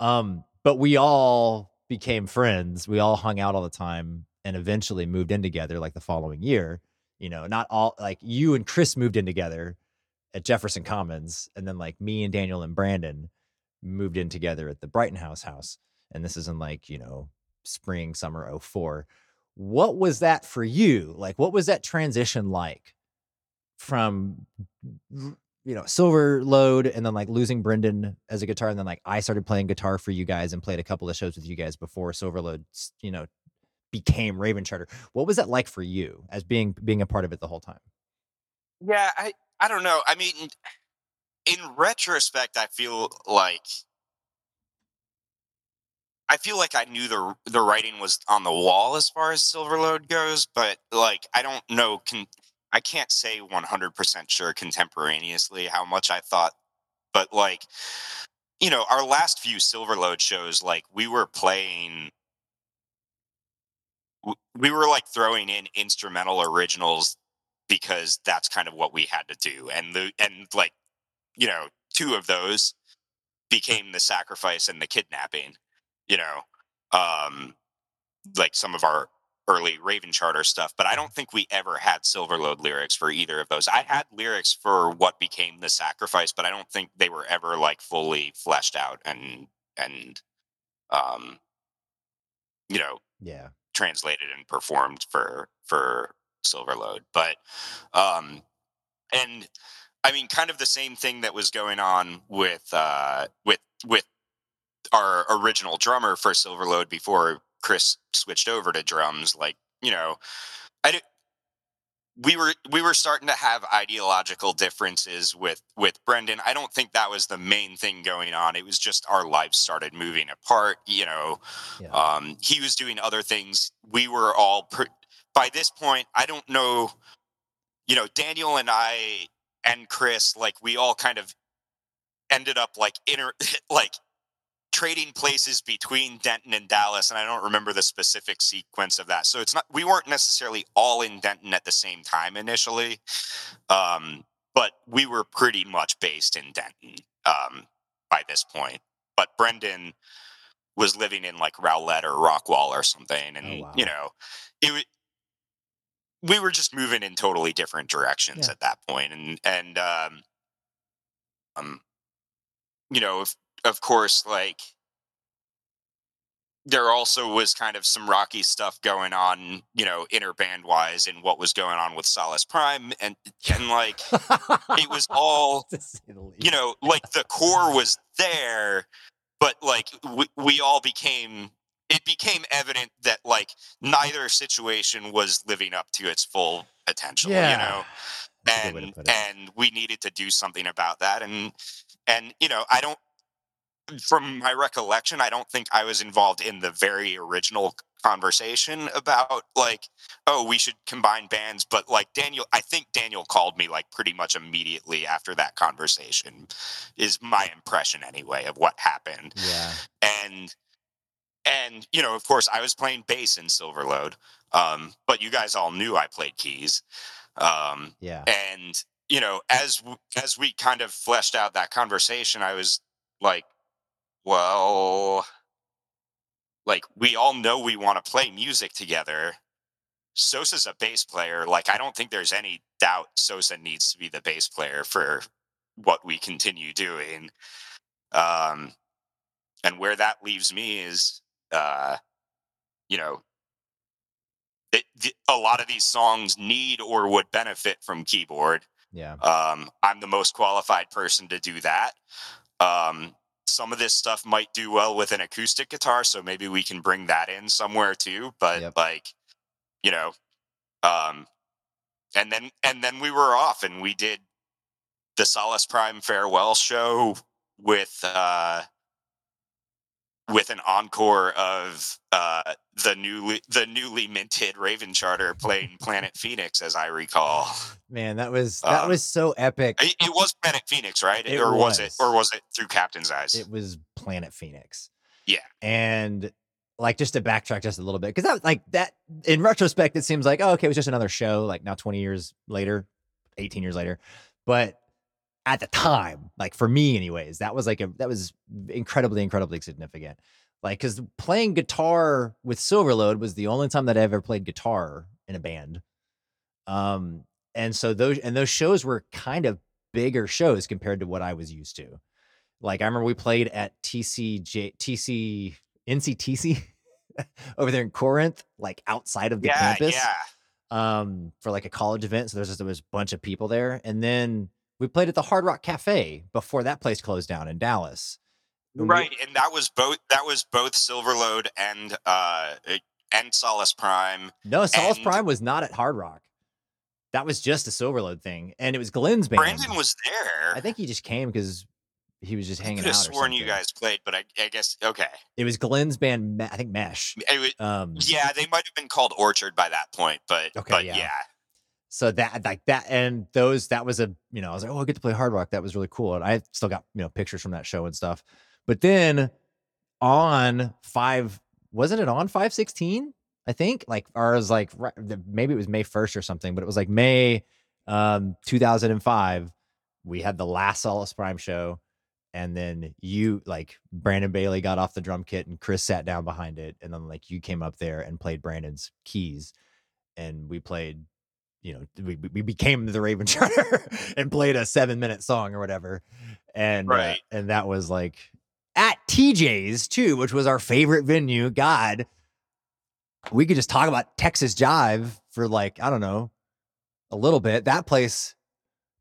Um, but we all became friends. We all hung out all the time and eventually moved in together like the following year. You know, not all like you and Chris moved in together at Jefferson Commons, and then like me and Daniel and Brandon moved in together at the Brighton House house. And this is in like, you know, spring, summer 04. What was that for you? Like, what was that transition like from, you know, Silverlode and then like losing Brendan as a guitar? And then like I started playing guitar for you guys and played a couple of shows with you guys before Silverlode, you know, became Raven Charter. What was that like for you as being being a part of it the whole time? Yeah, I I don't know. I mean, in retrospect, I feel like I feel like I knew the the writing was on the wall as far as Silverlode goes, but like I don't know. Can I can't say 100% sure contemporaneously how much I thought, but like you know, our last few Silverlode shows, like we were playing we were like throwing in instrumental originals because that's kind of what we had to do and the and like you know two of those became the sacrifice and the kidnapping you know um like some of our early raven charter stuff but i don't think we ever had silverlode lyrics for either of those. I had lyrics for what became the sacrifice but i don't think they were ever like fully fleshed out and and um you know yeah translated and performed for for Silverlode. But um and I mean kind of the same thing that was going on with uh with with our original drummer for Silverlode before Chris switched over to drums like, you know, I we were we were starting to have ideological differences with with Brendan. I don't think that was the main thing going on. It was just our lives started moving apart. You know, yeah. um, he was doing other things. We were all per- by this point. I don't know. You know, Daniel and I and Chris, like we all kind of ended up like inner like trading places between Denton and Dallas, and I don't remember the specific sequence of that. So it's not we weren't necessarily all in Denton at the same time initially, um, but we were pretty much based in Denton um, by this point. But Brendan was living in like Rowlett or Rockwall or something, and oh, wow. you know, it we were just moving in totally different directions yeah. at that point, and and um, um, you know, if of course, like there also was kind of some rocky stuff going on, you know, inner band wise and what was going on with Solace Prime and and like it was all you know, like the core was there, but like we, we all became it became evident that like neither situation was living up to its full potential, yeah. you know. And and we needed to do something about that and and you know, I don't from my recollection, I don't think I was involved in the very original conversation about like, oh, we should combine bands. But like Daniel, I think Daniel called me like pretty much immediately after that conversation, is my impression anyway of what happened. Yeah. And and you know, of course, I was playing bass in Silverlode, um, but you guys all knew I played keys. Um, yeah. And you know, as as we kind of fleshed out that conversation, I was like well, like we all know we want to play music together. Sosa's a bass player. Like I don't think there's any doubt Sosa needs to be the bass player for what we continue doing. Um, and where that leaves me is, uh, you know, it, a lot of these songs need or would benefit from keyboard. Yeah. Um, I'm the most qualified person to do that. Um, some of this stuff might do well with an acoustic guitar, so maybe we can bring that in somewhere too. But yep. like, you know, um, and then and then we were off, and we did the Solace Prime farewell show with uh, with an encore of uh, the newly the newly minted Raven Charter playing Planet Phoenix, as I recall. Man, that was that um, was so epic. It, it, was Planet Phoenix, right? It or was. was. it or was it through Captain's Eyes? It was Planet Phoenix. Yeah. And like just to backtrack just a little bit, because that like that in retrospect, it seems like, oh, okay, it was just another show, like now 20 years later, 18 years later. But at the time, like for me, anyways, that was like a that was incredibly, incredibly significant. Like, because playing guitar with Silverlode was the only time that I ever played guitar in a band. Um, and so those and those shows were kind of bigger shows compared to what I was used to. Like I remember we played at TCJ TC NCTC over there in Corinth, like outside of the yeah, campus. Yeah. Um, for like a college event. So there's just there was a bunch of people there. And then we played at the Hard Rock Cafe before that place closed down in Dallas. right, and that was both that was both Silverlode and uh and Solace Prime. No, Solace and... Prime was not at Hard Rock. That was just a Silverlode thing, and it was Glenn's band. Brandon was there. I think he just came because he was just hanging I could have or sworn you guys played, but I, I guess okay. It was Glenn's band, I think Mesh. It was- Um, yeah, they might have been called Orchard by that point, but Okay, but yeah. yeah. So that like that and those that was a you know I was like oh I get to play Hard Rock that was really cool and I still got you know pictures from that show and stuff. But then on five wasn't it on five sixteen? I think like or it was like maybe it was May first or something, but it was like May um 2005. We had the last Solace Prime show, and then you like Brandon Bailey got off the drum kit and Chris sat down behind it, and then like you came up there and played Brandon's keys, and we played you know, we, we became the Raven Charter and played a seven minute song or whatever. And, uh, and that was like at TJ's too, which was our favorite venue. God, we could just talk about Texas Jive for like, I don't know, a little bit. That place,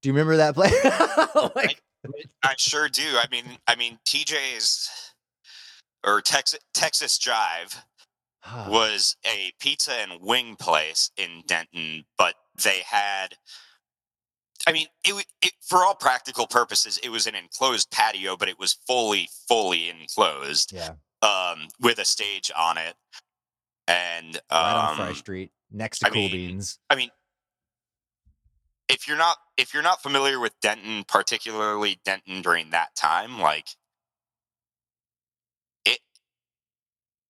do you remember that place? like, I sure do. I mean, I mean, TJ's or Texas Texas Jive was a pizza and wing place in Denton, but they had. I mean, it, it for all practical purposes, it was an enclosed patio, but it was fully, fully enclosed, yeah, um, with a stage on it. And right on Fry um, Street next to I Cool mean, Beans. I mean, if you're not if you're not familiar with Denton, particularly Denton during that time, like it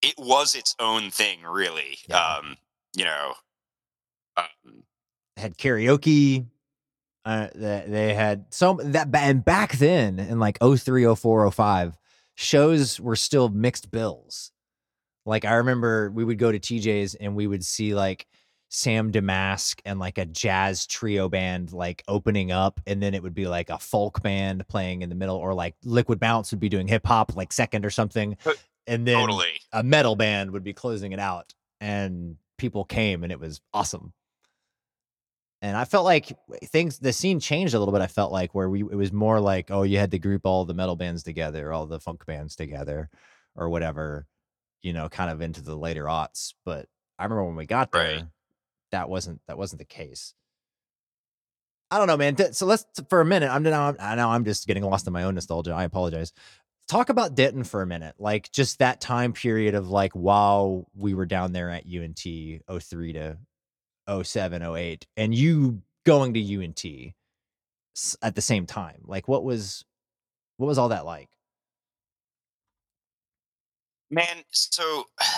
it was its own thing, really. Yeah. Um, you know, um, had karaoke. Uh, they, they had so that and back then in like 03, 04, 05, shows were still mixed bills. Like I remember we would go to TJ's and we would see like Sam Damask and like a jazz trio band like opening up, and then it would be like a folk band playing in the middle, or like Liquid Bounce would be doing hip hop like second or something, and then totally. a metal band would be closing it out and people came and it was awesome and i felt like things the scene changed a little bit i felt like where we it was more like oh you had to group all the metal bands together all the funk bands together or whatever you know kind of into the later aughts but i remember when we got there Right. that wasn't that wasn't the case i don't know man so let's for a minute i'm now i know i'm just getting lost in my own nostalgia i apologize talk about Denton for a minute. Like just that time period of like while we were down there at UNT 03 to 07, 08, and you going to UNT at the same time. Like what was what was all that like? Man, so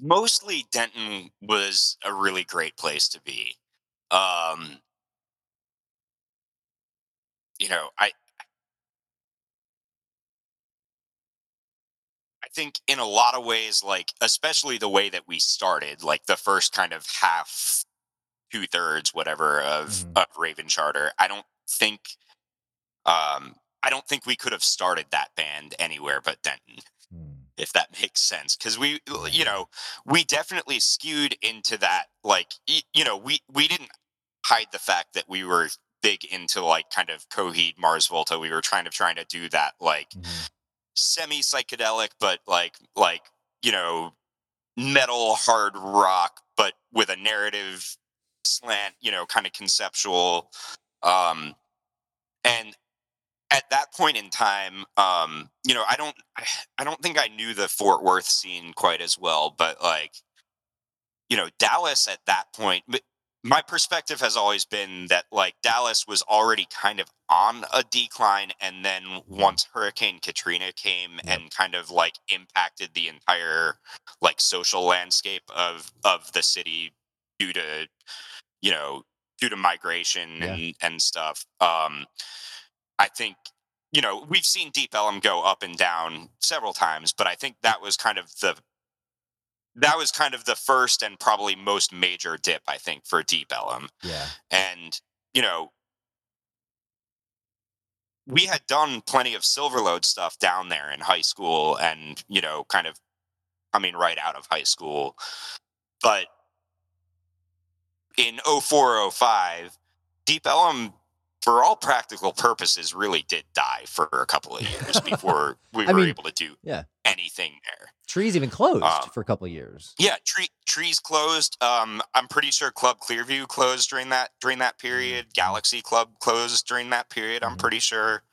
mostly Denton was a really great place to be. Um you know, I I think in a lot of ways, like especially the way that we started, like the first kind of half, two thirds, whatever of Mhm. of Raven Charter, I don't think, um, I don't think we could have started that band anywhere but Denton, Hmm. if that makes sense. Because we, you know, we definitely skewed into that, like, you know, we we didn't hide the fact that we were big into like kind of Coheed, Mars Volta. We were trying to trying to do that, like Mhm. semi psychedelic, but like like you know metal hard rock, but with a narrative slant, you know, kind of conceptual. Um, and at that point in time, um, you know, I don't I, I don't think I knew the Fort Worth scene quite as well, but like you know, Dallas at that point. My perspective has always been that like Dallas was already kind of on a decline, and then once Hurricane Katrina came Yep. and kind of like impacted the entire like social landscape of of the city due to you know due to migration Yeah. and and stuff. Um, I think you know we've seen Deep Ellum go up and down several times, but I think that was kind of the that was kind of the first and probably most major dip I think for Deep Ellum. Yeah. And you know, we had done plenty of Silverlode stuff down there in high school, and you know, kind of coming right out of high school, but in 0405 Deep Ellum for all practical purposes, really did die for a couple of years before we I were mean, able to do yeah. anything there. Trees even closed Um, for a couple of years. Yeah, tree, trees closed. Um, I'm pretty sure Club Clearview closed during that during that period. Galaxy Club closed during that period. I'm Mhm. pretty sure.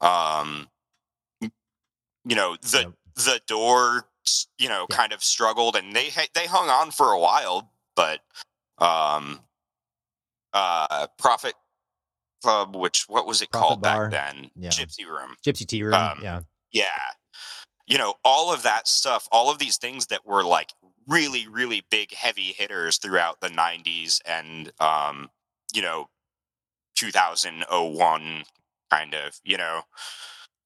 Um, you know the Yep. the door, you know, Yeah. kind of struggled, and they they hung on for a while, but um, uh, Prophet Club, which what was it called Bar. back then? Yeah. Gypsy Room Gypsy Tea Room. um, yeah. yeah you know all of that stuff all of these things that were like really really big heavy hitters throughout the 90s and um you know 2001 kind of you know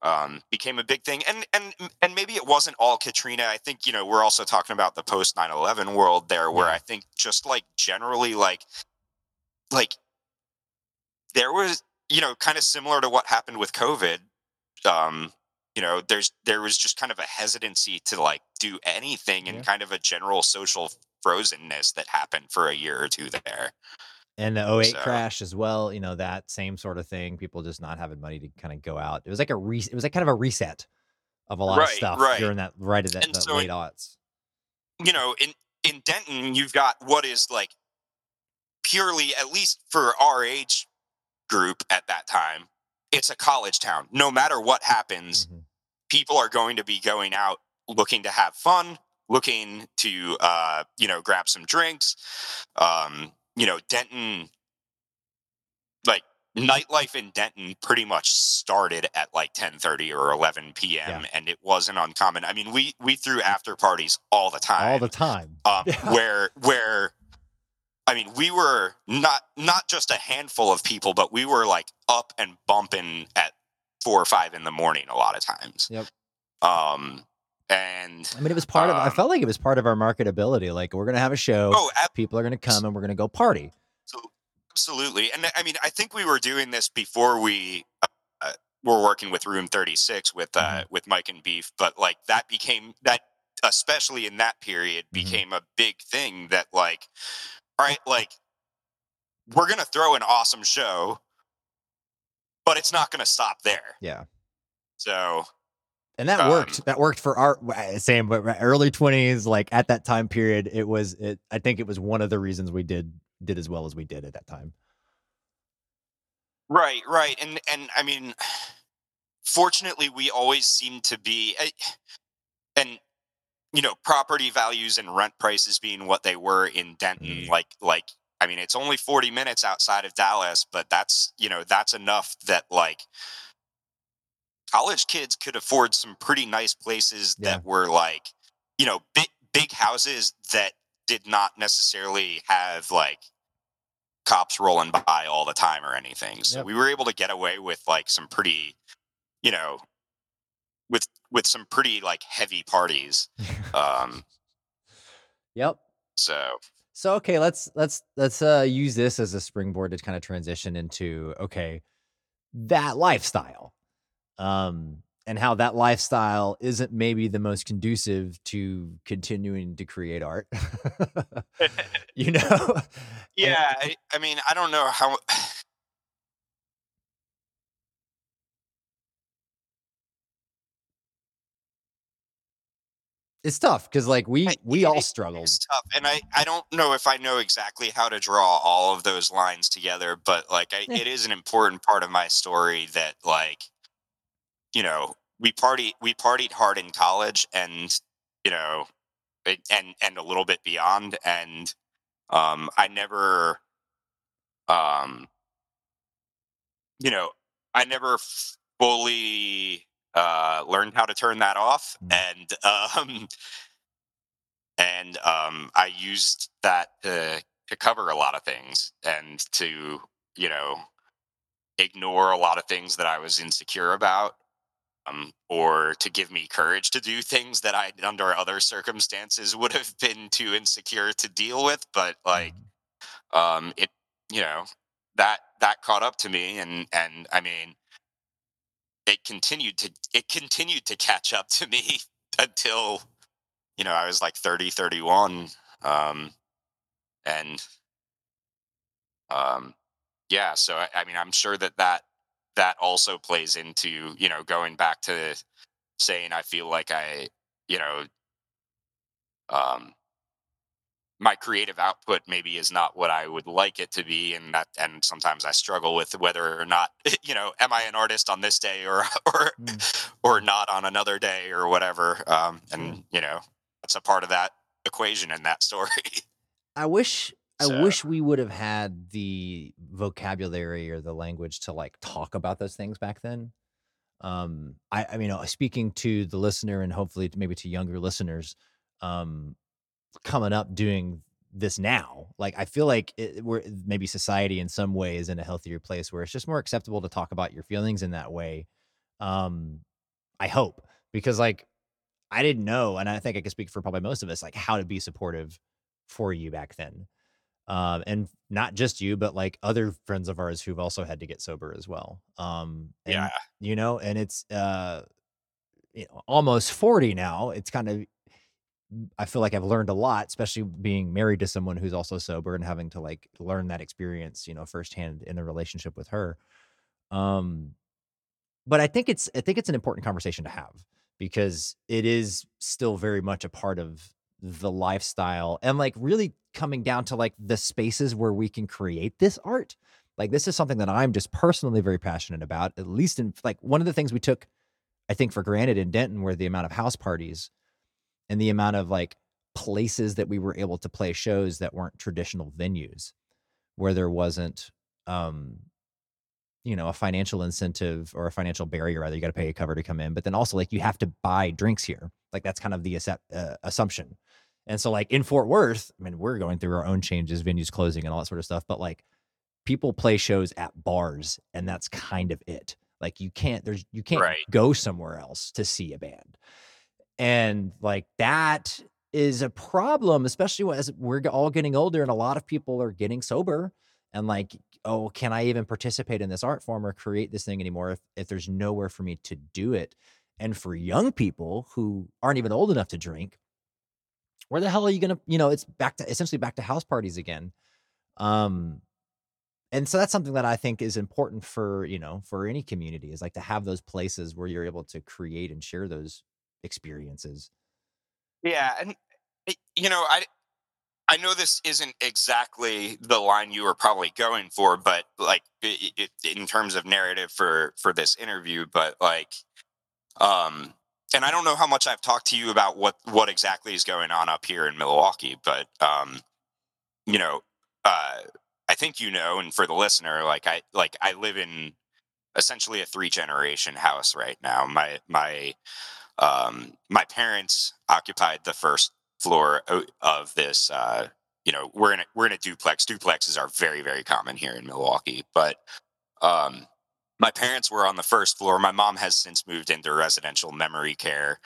um became a big thing and and and maybe it wasn't all katrina i think you know we're also talking about the post 9-11 world there where Yeah. i think just like generally like like there was you know kind of similar to what happened with covid um you know there's there was just kind of a hesitancy to like do anything and kind of a general social frozenness that happened for a year or two there And the 08 So- crash as well, you know, that same sort of thing. People just not having money to kind of go out. It was like a re- it was like kind of a reset of a lot of stuff right. during that right at that, so late it- aughts. you know in in denton you've got what is like purely at least for our age group at that time it's a college town no matter what happens Mhm. people are going to be going out looking to have fun looking to uh you know grab some drinks um you know denton like nightlife in denton pretty much started at like 10:30 or 11 p.m. Yeah. and it wasn't uncommon i mean we we threw after parties all the time All the time. um, Yeah. where where I mean, we were not not just a handful of people, but we were like up and bumping at four or five in the morning a lot of times. Yep. Um, and I mean, it was part of. I Um, felt like it was part of our marketability. Like we're gonna have a show. oh, ab- people are gonna come and we're gonna go party. So, absolutely. And I mean, I think we were doing this before we uh, were working with Room Thirty Six with uh, Mhm. with Mike and Beef, but like that became that, especially in that period, Mhm. became a big thing. That like, all right, like we're gonna throw an awesome show, but it's not gonna stop there. Yeah. So And that Um, worked. That worked for our uh, same but early twenties. Like at that time period, it was. It. I think it was one of the reasons we did did as well as we did at that time. Right, right, and and I mean, fortunately, we always seem to be, eh, and you know, property values and rent prices being what they were in Denton, Mhm. like like I mean, it's only forty minutes outside of Dallas, but that's you know that's enough that like college kids could afford some pretty nice places Yeah. that were like you know big big houses that did not necessarily have like cops rolling by all the time or anything. So Yep. we were able to get away with like some pretty, you know, with some pretty like heavy parties. Um Yep. so So okay, let's let's let's uh use this as a springboard to kind of transition into okay, that lifestyle. Um and how that lifestyle isn't maybe the most conducive to continuing to create art. you know? yeah, I, I mean, I don't know how It's tough because like we we it- all struggle. It's tough, and I I don't know if I know exactly how to draw all of those lines together, but like I, it is an important part of my story that like, you know, we party we partied hard in college, and you know, it, and and a little bit beyond, and um, I never, um, you know, I never fully uh, learned how to turn that off, Mm. and um, and um, I used that to to cover a lot of things and to you know ignore a lot of things that I was insecure about, um, or to give me courage to do things that I, under other circumstances, would have been too insecure to deal with. But like, Mhm. um, it you know that that caught up to me, and and I mean, it continued to it continued to catch up to me until you know I was like 30, 31, um, and um, yeah, so I, I mean, I'm sure that that that also plays into you know going back to saying I feel like I you know um my creative output maybe is not what I would like it to be, and that and sometimes I struggle with whether or not you know am I an artist on this day or or mm. or not on another day or whatever. Um, and mm. you know that's a part of that equation in that story. I wish so. I wish we would have had the vocabulary or the language to like talk about those things back then. Um, I, I mean, uh, speaking to the listener and hopefully maybe to younger listeners, um, coming up doing this now. Like I feel like it, we're maybe society in some way is in a healthier place where it's just more acceptable to talk about your feelings in that way. Um, I hope because like I didn't know, and I think I can speak for probably most of us, like how to be supportive for you back then. Um, and not just you, but like other friends of ours who've also had to get sober as well. Um, and, yeah, you know, and it's uh, you know, almost forty now. It's kind of I feel like I've learned a lot, especially being married to someone who's also sober and having to like learn that experience, you know, firsthand in a relationship with her. Um, but I think it's I think it's an important conversation to have because it is still very much a part of the lifestyle and like really coming down to like the spaces where we can create this art. Like this is something that I'm just personally very passionate about. At least in like one of the things we took, I think, for granted in Denton were the amount of house parties and the amount of like places that we were able to play shows that weren't traditional venues where there wasn't um you know a financial incentive or a financial barrier either you got to pay a cover to come in but then also like you have to buy drinks here. Like that's kind of the uh, assumption. And so like in fort worth i mean we're going through our own changes venues closing and all that sort of stuff but like people play shows at bars and that's kind of it. Like you can't there's you can't right. go somewhere else to see a band and like that is a problem, especially as we're all getting older and a lot of people are getting sober. And like, oh, can I even participate in this art form or create this thing anymore if, if there's nowhere for me to do it? And for young people who aren't even old enough to drink, where the hell are you gonna, you know, it's back to essentially back to house parties again. Um, and so that's something that I think is important for, you know, for any community is like to have those places where you're able to create and share those experiences. Yeah, and eh, you know, I I know this isn't exactly the line you were probably going for, but like it, it, in terms of narrative for for this interview, but like, um, and I don't know how much I've talked to you about what what exactly is going on up here in Milwaukee, but um, you know, uh, I think you know, and for the listener, like I like I live in essentially a three generation house right now. My my um, my parents occupied the first floor of this. Uh, you know, we're in a, we're in a duplex. Duplexes are very very common here in Milwaukee, but um, my parents were on the first floor. My mom has since moved into residential memory care,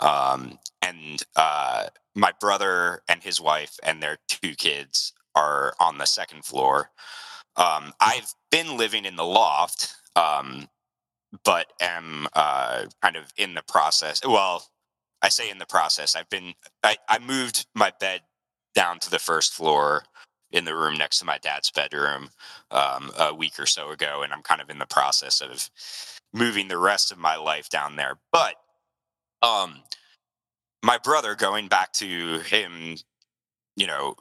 um, and uh, my brother and his wife and their two kids are on the second floor. Um, I've been living in the loft um, but am uh, kind of in the process. Well, I say in the process. I've been I, I moved my bed down to the first floor in the room next to my dad's bedroom um, a week or so ago, and I'm kind of in the process of moving the rest of my life down there. But um, my brother, going back to him, you know,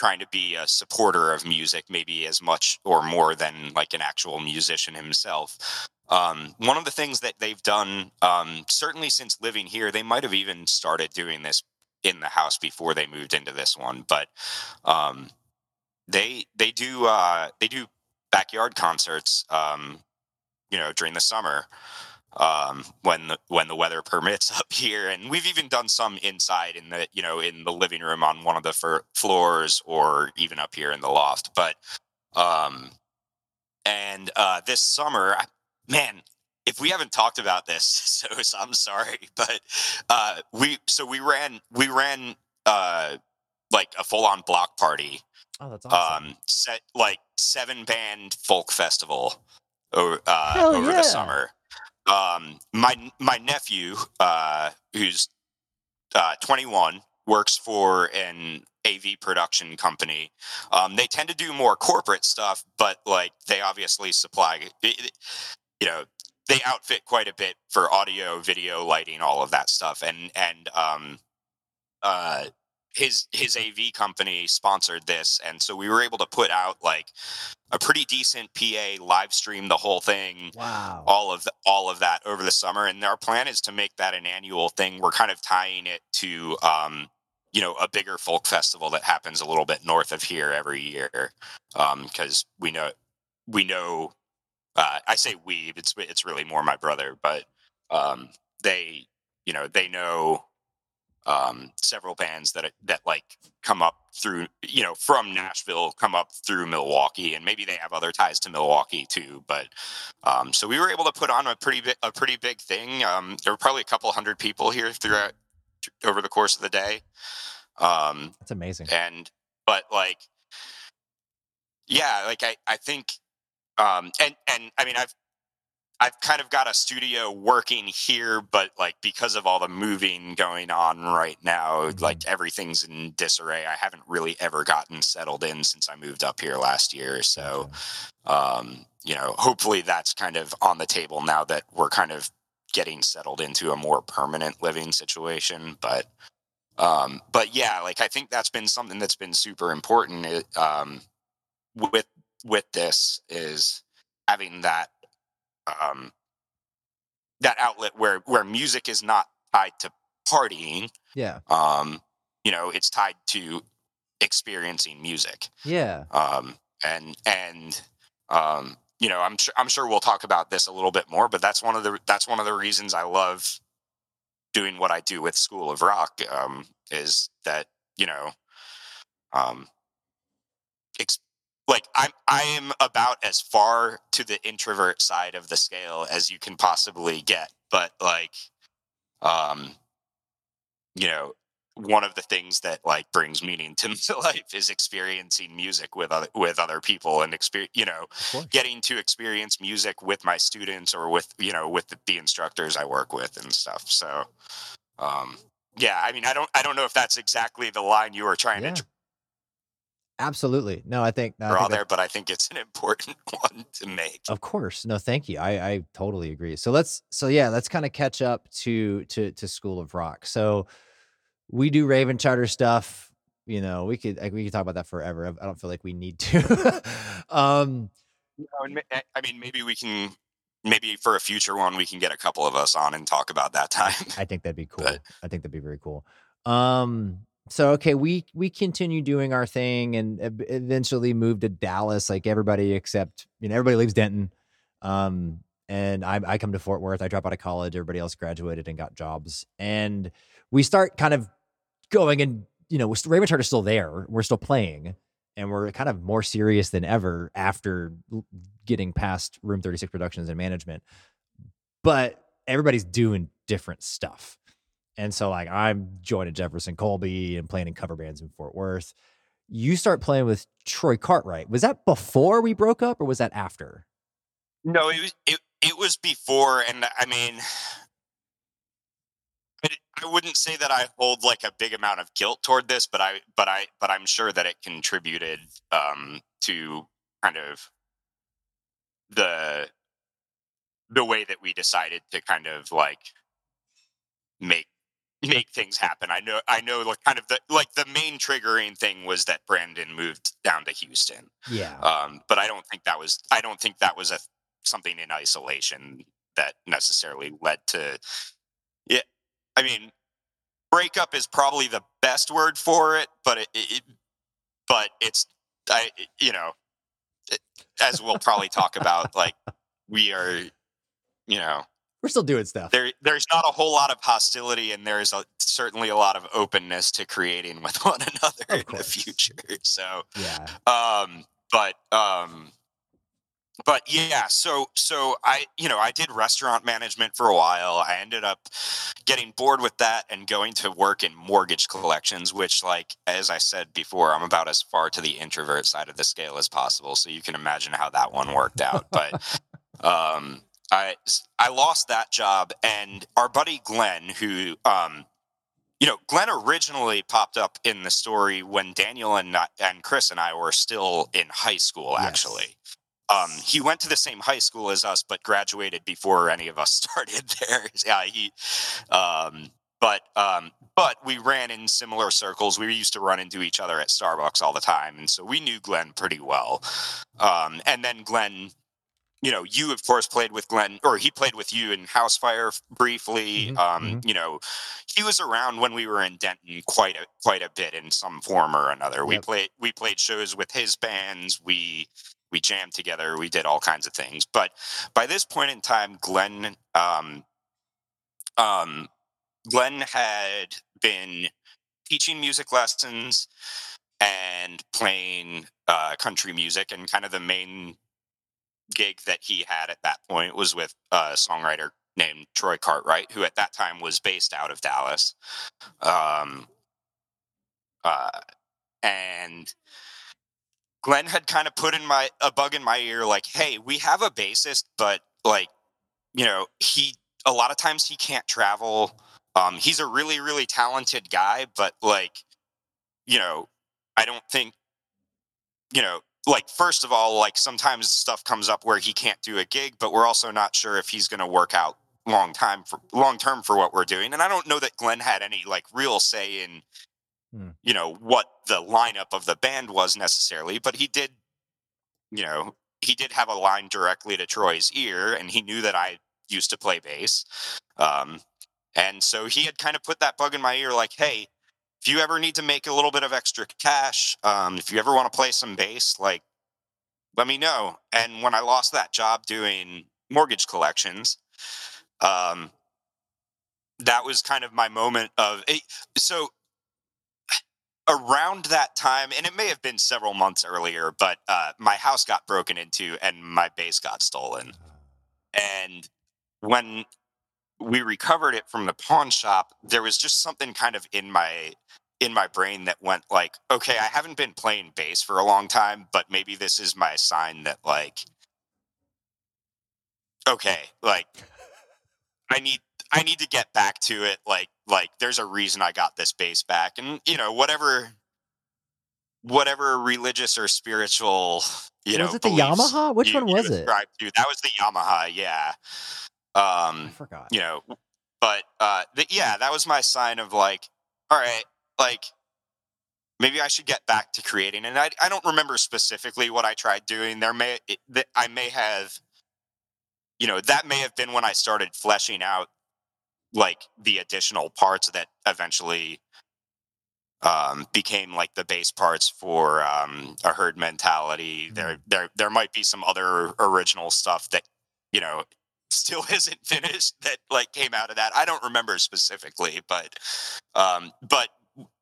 trying to be a supporter of music, maybe as much or more than like an actual musician himself. Um, one of the things that they've done, um, certainly since living here, they might have even started doing this in the house before they moved into this one, but um, they they do uh, they do backyard concerts, um, you know, during the summer um, when the when the weather permits up here, and we've even done some inside in the you know in the living room on one of the fir- floors, or even up here in the loft. But um, and uh, this summer, man, if we haven't talked about this, so, so I'm sorry, but uh, we so we ran we ran uh, like a full on block party. Oh, that's awesome. Um, set like seven band folk festival over, uh, over yeah. the summer. Um, my my nephew, uh, who's uh, 21, works for an AV production company. Um, they tend to do more corporate stuff, but like they obviously supply, you know, they outfit quite a bit for audio, video, lighting, all of that stuff, and and um, uh, his his AV company sponsored this, and so we were able to put out like a pretty decent PA live stream the whole thing. Wow. All of the, all of that over the summer, and our plan is to make that an annual thing. We're kind of tying it to um, you know a bigger folk festival that happens a little bit north of here every year because um, we know we know uh, I say we it's it's really more my brother but um, they you know they know um, several bands that that like come up through you know from Nashville come up through Milwaukee and maybe they have other ties to Milwaukee too but um, so we were able to put on a pretty big a pretty big thing. Um, there were probably a couple hundred people here throughout over the course of the day. Um, that's amazing. and but like yeah like I I think um, and and I mean I've I've kind of got a studio working here, but like because of all the moving going on right now, mm-hmm. like everything's in disarray. I haven't really ever gotten settled in since I moved up here last year. So, um, you know, hopefully that's kind of on the table now that we're kind of getting settled into a more permanent living situation. But, um, but yeah, like I think that's been something that's been super important. It, um, with with this is having that um, that outlet where where music is not tied to partying. Yeah. Um, you know, it's tied to experiencing music. Yeah. Um, and and um, you know, I'm sure I'm sure we'll talk about this a little bit more, but that's one of the that's one of the reasons I love doing what I do with School of Rock. Um, is that you know, um, like I'm I am about as far to the introvert side of the scale as you can possibly get. But like um you know, one of the things that like brings meaning to my life is experiencing music with other with other people and experience you know getting to experience music with my students or with you know with the, the instructors I work with and stuff so um yeah I mean I don't I don't know if that's exactly the line you were trying yeah. to Absolutely. No, I think, no, I think there, but I think it's an important one to make. Of course. No, thank you. I, I totally agree. So let's, so yeah, let's kind of catch up to, to, to School of Rock. So we do Raven Charter stuff. You know, we could, like, we could talk about that forever. I don't feel like we need to. um, I mean, maybe we can, maybe for a future one, we can get a couple of us on and talk about that time. I think that'd be cool. But, I think that'd be very cool. Um, so okay, we we continue doing our thing and eventually moved to Dallas, like everybody except you know everybody leaves Denton. Um, and I, I come to Fort Worth. I drop out of college. Everybody else graduated and got jobs, and we start kind of going and you know Raven Charter is still there. We're still playing, and we're kind of more serious than ever after getting past Room Thirty Six Productions and management. But everybody's doing different stuff. And so like I'm joining Jefferson Colby and playing in cover bands in Fort Worth. You start playing with Troy Cartwright. Was that before we broke up or was that after? No, it was it, it was before and I mean I wouldn't say that I hold like a big amount of guilt toward this, but I but I but I'm sure that it contributed um to kind of the the way that we decided to kind of like make make things happen. I know I know like kind of the like the main triggering thing was that Brandon moved down to Houston. Yeah. Um, but I don't think that was I don't think that was a something in isolation that necessarily led to yeah. I mean, breakup is probably the best word for it, but it, it but it's I you know it, as we'll probably talk about like we are you know we're still doing stuff. There, there's not a whole lot of hostility, and there's a, certainly a lot of openness to creating with one another in the future. So, yeah. Um, but um, but yeah, so so I you know I did restaurant management for a while. I ended up getting bored with that and going to work in mortgage collections, which like as I said before, I'm about as far to the introvert side of the scale as possible. So you can imagine how that one worked out. But um, I I lost that job, and our buddy Glenn, who um, you know, Glenn originally popped up in the story when Daniel and and Chris and I were still in high school. Actually, um, he went to the same high school as us, but graduated before any of us started there. yeah, he. Um, but um, but we ran in similar circles. We used to run into each other at Starbucks all the time, and so we knew Glenn pretty well. Um, and then Glenn you know, you of course played with Glenn, or he played with you in Housefire briefly. Mhm, Um, mhm. You know, he was around when we were in Denton quite a quite a bit in some form or another. We Yep. played we played shows with his bands. We we jammed together. We did all kinds of things. But by this point in time, Glenn um, um, Glenn had been teaching music lessons and playing uh, country music, and kind of the main gig that he had at that point was with a songwriter named Troy Cartwright, who at that time was based out of Dallas. Um, uh, and Glenn had kind of put in my a bug in my ear, like, "Hey, we have a bassist, but like, you know, he a lot of times he can't travel. Um, he's a really, really talented guy, but like, you know, I don't think, you know, like first of all, like sometimes stuff comes up where he can't do a gig, but we're also not sure if he's going to work out long time for long term for what we're doing. And I don't know that Glenn had any like real say in, Hmm. you know, what the lineup of the band was necessarily, but he did, you know, he did have a line directly to Troy's ear, and he knew that I used to play bass. Um, and so he had kind of put that bug in my ear, like, hey, if you ever need to make a little bit of extra cash, um, if you ever want to play some bass, like, let me know. And when I lost that job doing mortgage collections, um, that was kind of my moment of eh, so around that time, and it may have been several months earlier, but uh, my house got broken into and my bass got stolen. And when we recovered it from the pawn shop, there was just something kind of in my in my brain that went like, okay, I haven't been playing bass for a long time, but maybe this is my sign that like, okay, like I need I need to get back to it. Like like there's a reason I got this bass back, and you know whatever whatever religious or spiritual you know Was it the Yamaha? Which one was it? to. That was the Yamaha, yeah. Um, I forgot. you know but uh the, yeah that was my sign of like all right like maybe i should get back to creating. And i, I don't remember specifically what i tried doing. There may it, that i may have you know that may have been when i started fleshing out like the additional parts that eventually um became like the base parts for um a herd mentality. There there there might be some other original stuff that you know still isn't finished that like came out of that. I don't remember specifically, but um but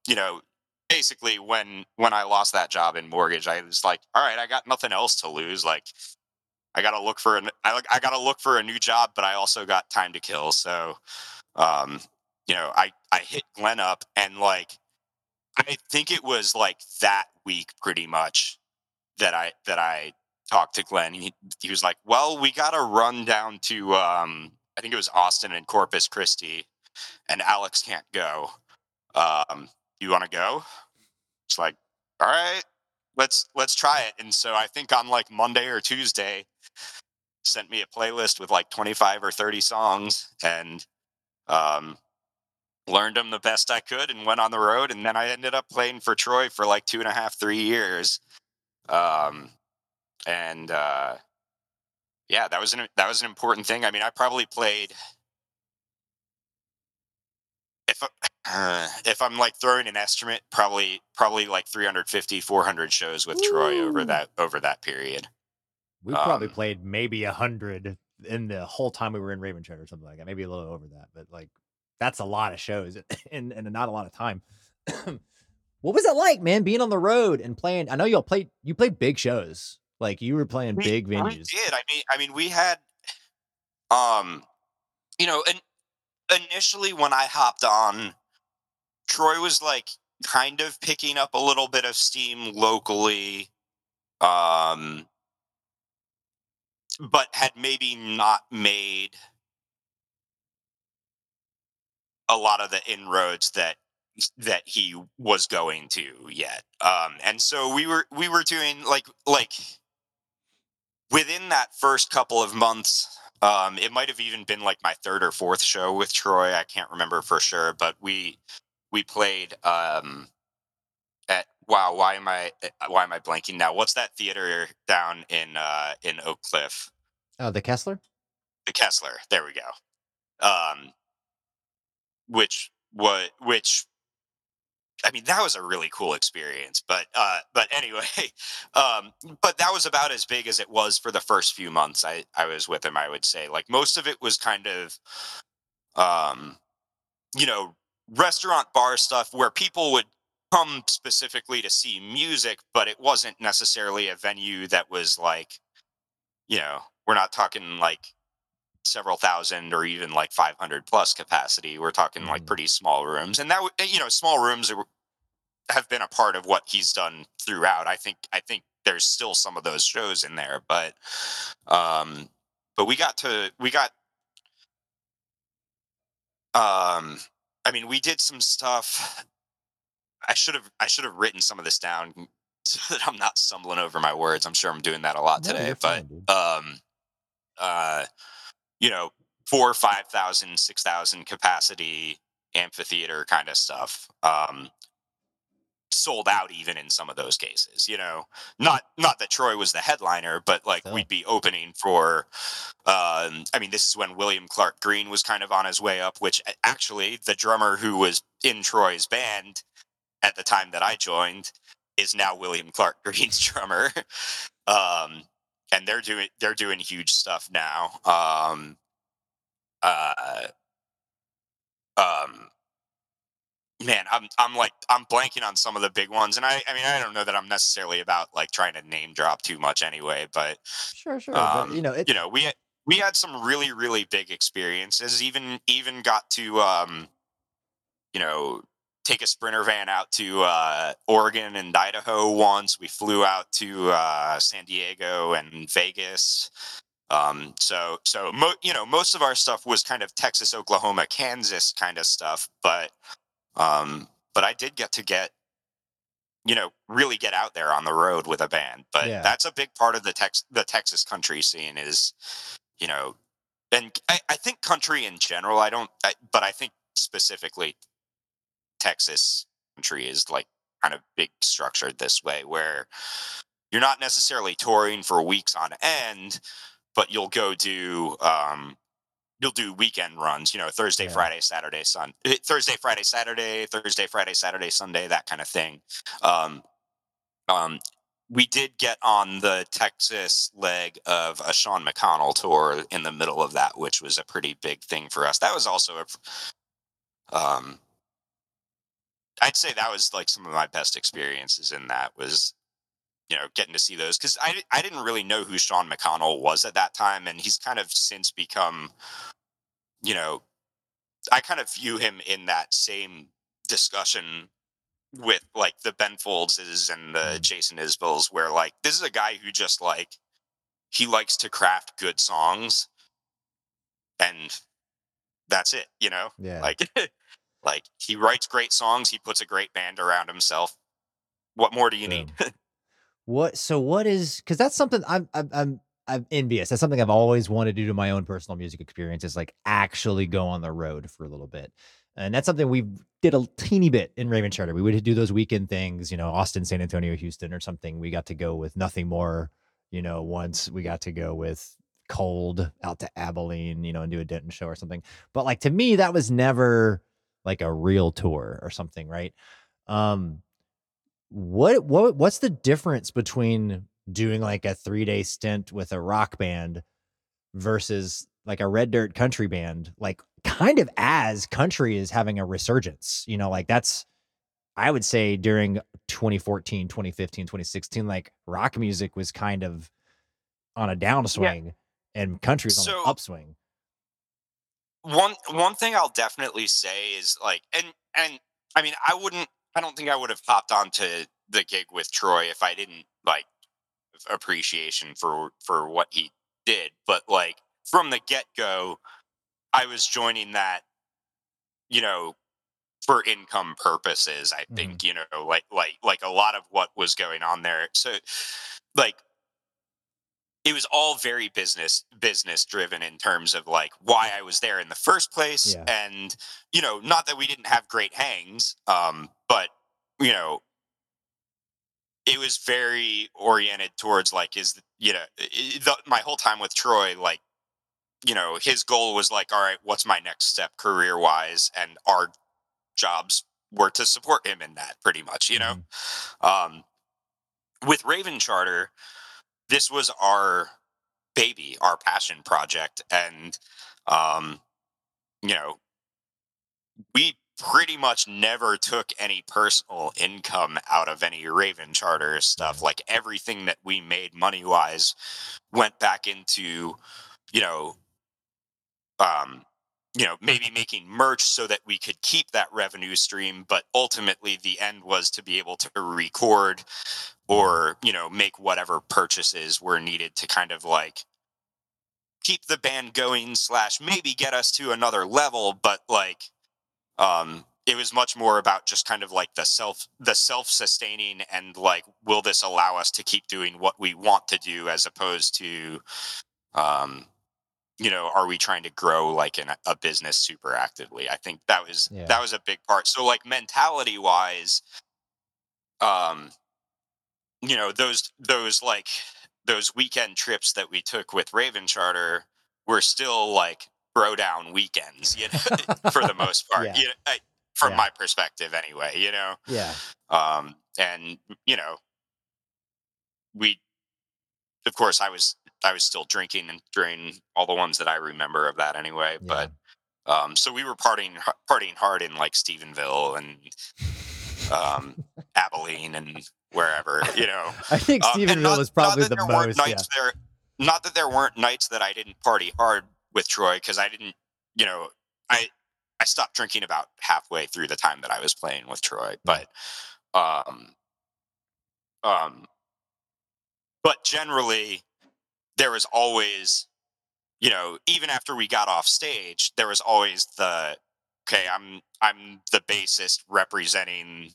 you know, basically when when I lost that job in mortgage, I was like, all right, I got nothing else to lose. Like I got to look for an I, I got to look for a new job, but I also got time to kill. So um you know, I I hit Glenn up and like I think it was like that week pretty much that I that I talked to Glenn. He, he was like, "Well, we got to run down to um, I think it was Austin and Corpus Christi, and Alex can't go. Um, you want to go?" It's like, "All right, let's let's try it." And so I think on like Monday or Tuesday, sent me a playlist with like twenty five or thirty songs, and um, learned them the best I could, and went on the road. And then I ended up playing for Troy for like two and a half, three years. Um, and uh, yeah, that was an that was an important thing. I mean, I probably played if uh, if I'm like throwing an estimate, probably probably like 350, 400 shows with Troy over that over that period. We probably um, played maybe a hundred in the whole time we were in Ravenshead or something like that. Maybe a little over that, but like that's a lot of shows and and not a lot of time. what was it like, man, being on the road and playing? I know y'all played you played big shows. Like you were playing We- big We venues. did. I mean, I mean, we had, um, you know, and initially when I hopped on, Troy was like kind of picking up a little bit of steam locally, um, but had maybe not made a lot of the inroads that that he was going to yet. Um, and so we were we were doing like like within that first couple of months. Um, it might have even been like my third or fourth show with Troy. I can't remember for sure, but we we played um, at wow. Why am I eh, why am I blanking now? What's that theater down in uh, in Oak Cliff? Oh, the Kessler. The Kessler. There we go. Um, which what which I mean, that was a really cool experience. But uh, but anyway, um, but that was about as big as it was for the first few months I I was with him. I would say like most of it was kind of, um, you know, restaurant bar stuff where people would come specifically to see music, but it wasn't necessarily a venue that was like, you know, we're not talking like several thousand or even like 500 plus capacity. We're talking like Mhm. pretty small rooms, and that you know small rooms have been a part of what he's done throughout. I think I think there's still some of those shows in there, but um, but we got to we got um, I mean we did some stuff. I should have I should have written some of this down so that I'm not stumbling over my words. I'm sure I'm doing that a lot No, today, but fine, um, uh, you know, four, five thousand, six thousand capacity amphitheater kind of stuff. Um, sold out even in some of those cases. You know, not not that Troy was the headliner, but like we'd be opening for. Um, I mean, this is when William Clark Green was kind of on his way up. Which actually, the drummer who was in Troy's band at the time that I joined is now William Clark Green's drummer. um, they're doing they're doing huge stuff now. Um, uh, um, man, I'm I'm like I'm blanking on some of the big ones, and I I mean I don't know that I'm necessarily about like trying to name drop too much anyway, but Sure, sure. but, um, you know, it, you know we had, we had some really really big experiences. Even even got to um, you know take a sprinter van out to uh, Oregon and Idaho once. We flew out to uh, San Diego and Vegas. Um, so so mo- you know most of our stuff was kind of Texas, Oklahoma, Kansas kind of stuff, but um, but I did get to get you know really get out there on the road with a band. But Yeah. that's a big part of the Tex the Texas country scene is you know, and I, I think country in general. I don't, I, but I think specifically Texas country is like kind of big structured this way where you're not necessarily touring for weeks on end, but you'll go do um you'll do weekend runs, you know, Thursday, Yeah. Friday, Saturday, Sun eh, Thursday, Friday, Saturday, Thursday, Friday, Saturday, Sunday, that kind of thing. Um um we did get on the Texas leg of a Sean McConnell tour in the middle of that, which was a pretty big thing for us. That was also a um I'd say that was like some of my best experiences in that was you know getting to see those because I, I didn't really know who sean mcconnell was at that time and he's kind of since become you know i kind of view him in that same discussion with like the ben foldses and the Mm. jason isbells where like this is a guy who just like he likes to craft good songs and that's it you know yeah. like like he writes great songs he puts a great band around himself what more do you need What? So what is? Because that's something I'm I'm I'm I'm envious. That's something I've always wanted to do to my own personal music experience. Is like actually go on the road for a little bit, and that's something we did a teeny bit in Raven Charter. We would do those weekend things, you know, Austin, San Antonio, Houston, or something. We got to go with nothing more. You know, once we got to go with cold out to Abilene, you know, and do a Denton show or something. But like to me, that was never like a real tour or something, right? Um, what what what's the difference between doing like a three day stint with a rock band versus like a red dirt country band like kind of as country is having a resurgence you know like that's i would say during 2014 2015 2016 like rock music was kind of on a downswing and country was on So- an upswing one one thing I'll definitely say is like and and I mean I wouldn't I don't think I would have hopped onto the gig with Troy if I didn't like appreciation for for what he did but like from the get go I was joining that you know for income purposes. I mm-hmm. think you know, like like like a lot of what was going on there. So, like it was all very business business driven in terms of like why I was there in the first place Yeah. and you know not that we didn't have great hangs um but you know it was very oriented towards like is you know the, my whole time with Troy like you know his goal was like all right what's my next step career wise and our jobs were to support him in that pretty much you know? Um with Raven Charter this was our baby, our passion project, and um, you know, we pretty much never took any personal income out of any Raven Charter stuff. Like everything that we made money wise went back into, you know, um, you know, maybe making merch so that we could keep that revenue stream, but ultimately the end was to be able to record or you know make whatever purchases were needed to kind of like keep the band going slash maybe get us to another level but like um it was much more about just kind of like the self the self sustaining and like will this allow us to keep doing what we want to do as opposed to um you know are we trying to grow like in a, a business super actively i think that was Yeah. that was a big part so like mentality wise um you know those those like those weekend trips that we took with Raven Charter were still like bro down weekends, you know, for the most part. Yeah. You know, I, from Yeah. my perspective, anyway. You know, Yeah. um, and you know, we, of course, I was I was still drinking and during all the ones that I remember of that anyway. But um, so we were partying partying hard in like Stephenville and um, Abilene and wherever, you know. I think Um, Stephenville not- was probably the most. Yeah. nights there. Not that there weren't nights that I didn't party hard with Troy because I didn't, you know, I I stopped drinking about halfway through the time that I was playing with Troy, but um, um, but generally there was always, you know, even after we got off stage, there was always the okay, I'm I'm the bassist representing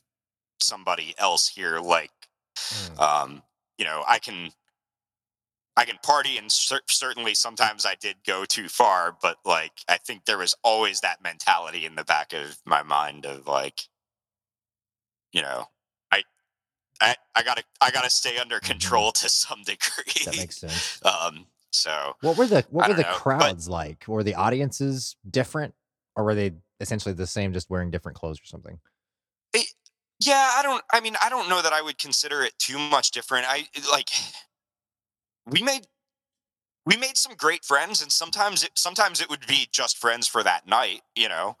somebody else here, like Mm. um, you know, I can I can party and cer- certainly sometimes I did go too far, but like I think there was always that mentality in the back of my mind of like, you know, I I, gotta I gotta stay under control to some degree. Mm-hmm. That makes sense. um, so What were the what were the know, but- crowds like? Were the audiences different, or were they essentially the same, just wearing different clothes or something? Yeah, I don't. I mean, I don't know that I would consider it too much different. I like we made we made some great friends, and sometimes it sometimes it would be just friends for that night, you know.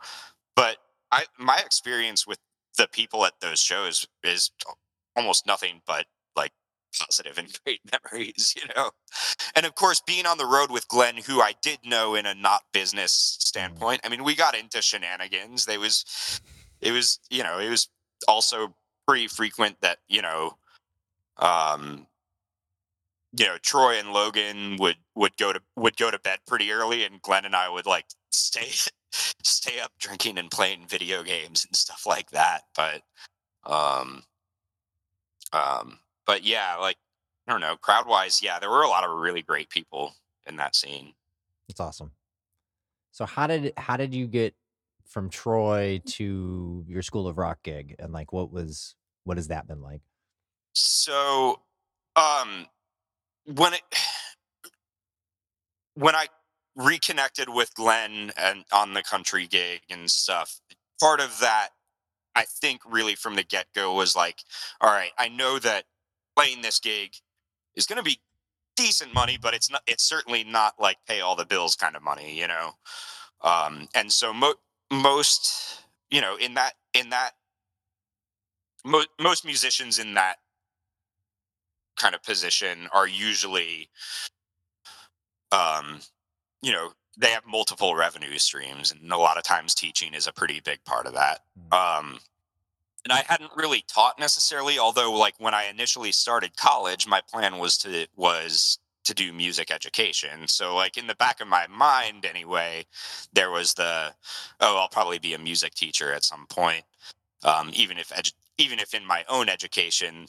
But I my experience with the people at those shows is almost nothing but like positive and great memories, you know. And of course, being on the road with Glenn, who I did know in a not business standpoint. I mean, we got into shenanigans. They was it was you know it was also pretty frequent that you know um you know troy and logan would would go to would go to bed pretty early and glenn and i would like stay stay up drinking and playing video games and stuff like that but um um but yeah like i don't know crowd wise yeah there were a lot of really great people in that scene That's awesome. So how did how did you get from Troy to your School of Rock gig, and like what was what has that been like? So, um, when it when I reconnected with Glenn and on the country gig and stuff, part of that I think really from the get go was like, all right, I know that playing this gig is going to be decent money, but it's not. It's certainly not like pay all the bills kind of money, you know. Um, and so mo- most, you know, in that in that mo- most musicians in that kind of position are usually um you know they have multiple revenue streams and a lot of times teaching is a pretty big part of that um and i hadn't really taught necessarily although like when i initially started college my plan was to was to do music education. So like in the back of my mind anyway, there was the oh I'll probably be a music teacher at some point. Um, even if edu- even if in my own education,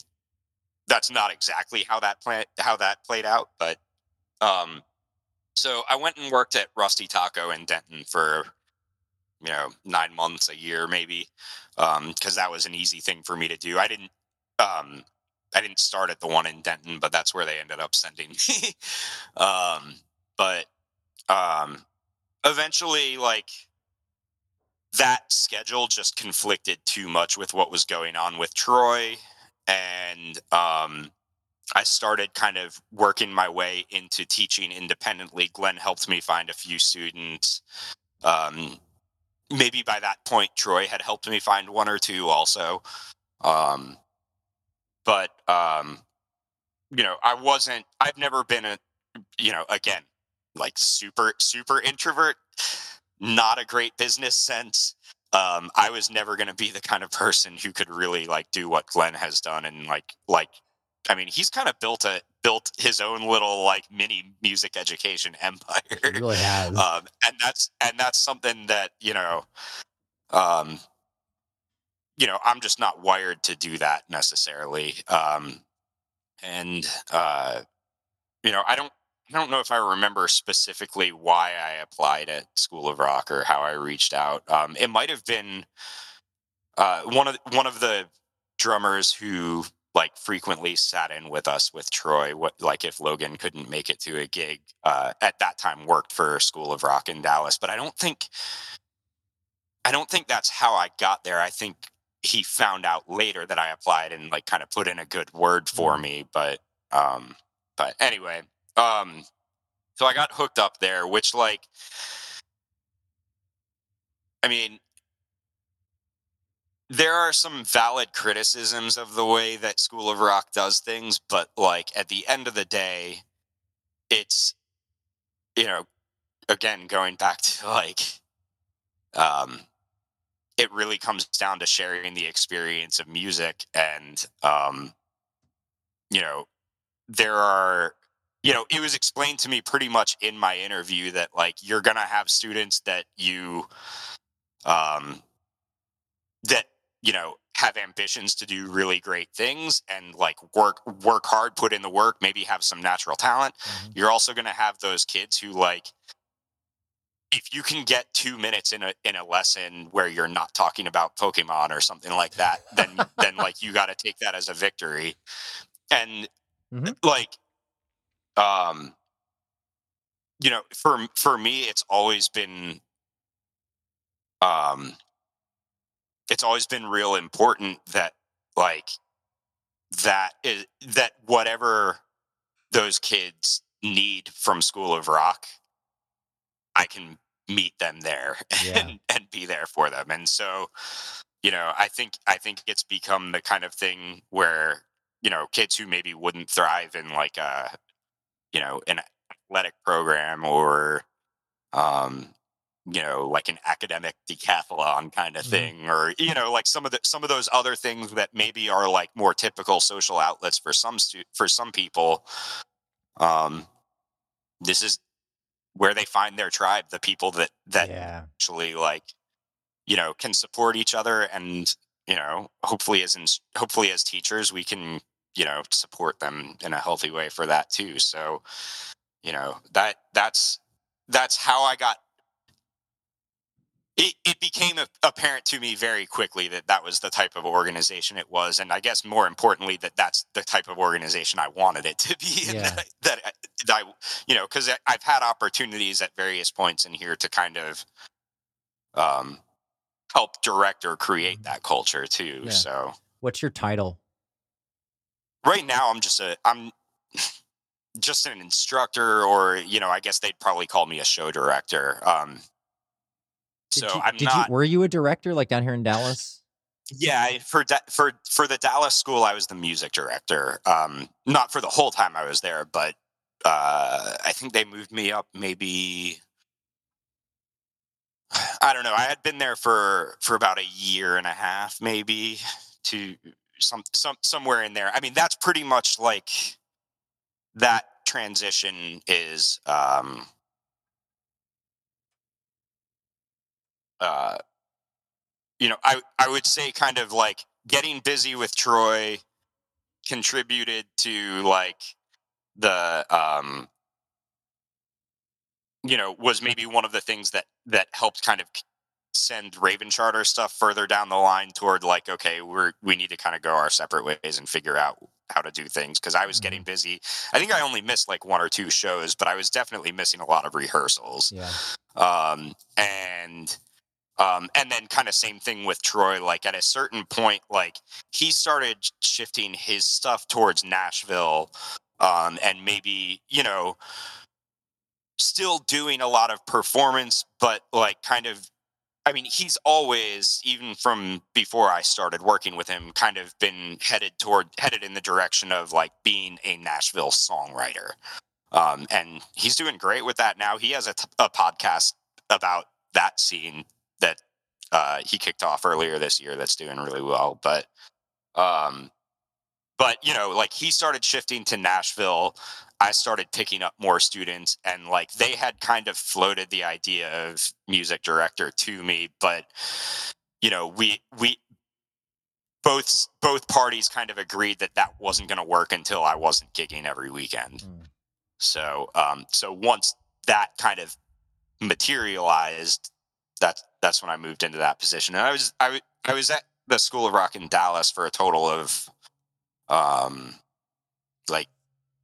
that's not exactly how that plan how that played out. But um, so I went and worked at Rusty Taco in Denton for you know nine months, a year maybe, because that was an easy thing for me to do. I didn't um, I didn't start at the one in Denton, but that's where they ended up sending me. um, but um, eventually, like that schedule just conflicted too much with what was going on with Troy, and um, I started kind of working my way into teaching independently. Glenn helped me find a few students. Um, maybe by that point, Troy had helped me find one or two also. Um, but um, you know, I wasn't. I've never been a, you know, again, like super super introvert. Not a great business sense. Um, I was never going to be the kind of person who could really like do what Glenn has done and like like I mean, he's kind of built a built his own little like mini music education empire. He really has. Um, and that's and that's something that you know, um, you know, I'm just not wired to do that necessarily. Um, and uh, you know, I don't I don't know if I remember specifically why I applied at School of Rock or how I reached out. Um, it might have been uh, one of one of the drummers who like frequently sat in with us with Troy. What like if Logan couldn't make it to a gig uh, at that time worked for School of Rock in Dallas, but I don't think I don't think that's how I got there. I think he found out later that I applied and like kind of put in a good word for me. But um, but anyway, um, so I got hooked up there, which like, I mean, there are some valid criticisms of the way that School of Rock does things, but like at the end of the day, it's you know, again going back to like um it really comes down to sharing the experience of music and um you know there are you know it was explained to me pretty much in my interview that like you're gonna have students that you um that you know have ambitions to do really great things and like work work hard put in the work maybe have some natural talent Mhm. you're also going to have those kids who like if you can get two minutes in a in a lesson where you're not talking about pokemon or something like that then then like you got to take that as a victory and Mhm. like um you know for for me it's always been um it's always been real important that like that is that whatever those kids need from school of rock i can meet them there Yeah. and, and be there for them and so you know i think i think it's become the kind of thing where you know kids who maybe wouldn't thrive in like a you know an athletic program or um you know like an academic decathlon kind of Mhm. thing or you know like some of the some of those other things that maybe are like more typical social outlets for some stu- for some people um this is where they find their tribe the people that that yeah. actually like you know can support each other and you know hopefully as in, hopefully as teachers we can you know support them in a healthy way for that too so you know that that's that's how i got it, it became apparent to me very quickly that that was the type of organization it was and i guess more importantly that that's the type of organization i wanted it to be Yeah. that, that, I- that i you know because i've had opportunities at various points in here to kind of um help direct or create Mhm. that culture too Yeah. so What's your title? right now i'm just a i'm just an instructor or you know i guess they'd probably call me a show director um so you, i'm did not you were you a director like down here in Dallas? Yeah, I- for da- for for the Dallas school, I was the music director. Um, not for the whole time I was there, but uh, I think they moved me up maybe. I don't know. I had been there for for about a year and a half, maybe to some some somewhere in there. I mean, that's pretty much like that transition is um uh you know i i would say kind of like getting busy with troy contributed to like the um you know was maybe one of the things that that helped kind of send raven charter stuff further down the line toward like okay we're we need to kind of go our separate ways and figure out how to do things because i was getting Mm-hmm. busy i think i only missed like one or two shows but i was definitely missing a lot of rehearsals Yeah. um, and um, and then kind of same thing with Troy. Like at a certain point, like he started shifting his stuff towards Nashville, um, and maybe you know, still doing a lot of performance, but like kind of. I mean, he's always, even from before I started working with him, kind of been headed toward headed in the direction of like being a Nashville songwriter. Um, and he's doing great with that now. He has a, t- a podcast about that scene uh, he kicked off earlier this year that's doing really well. But, um, but you know, like he started shifting to Nashville. I started picking up more students, and like they had kind of floated the idea of music director to me, but you know, we we both both parties kind of agreed that that wasn't going to work until I wasn't gigging every weekend. Mm. So, um, so once that kind of materialized, that's that's when I moved into that position. And I was I, I was at the School of Rock in Dallas for a total of, um, like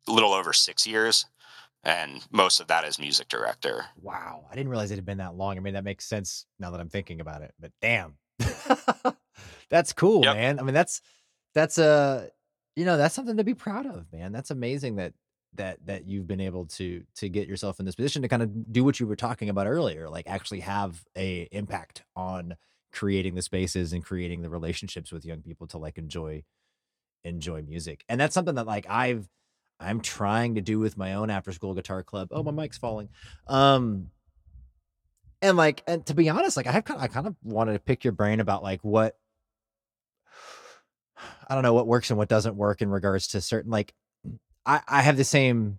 a little over six years, and most of that as music director. Wow. I didn't realize it had been that long. I mean, that makes sense now that I'm thinking about it, but damn. that's cool, Yep. man. I mean, that's that's a you know, that's something to be proud of, man. That's amazing that that that you've been able to to get yourself in this position to kind of do what you were talking about earlier, like actually have a impact on creating the spaces and creating the relationships with young people to like enjoy enjoy music. And that's something that like I've I'm trying to do with my own after school guitar club. Oh, my mic's falling. Um and like and to be honest, like I have kind of, I kind of wanted to pick your brain about like what I don't know what works and what doesn't work in regards to certain like I I have the same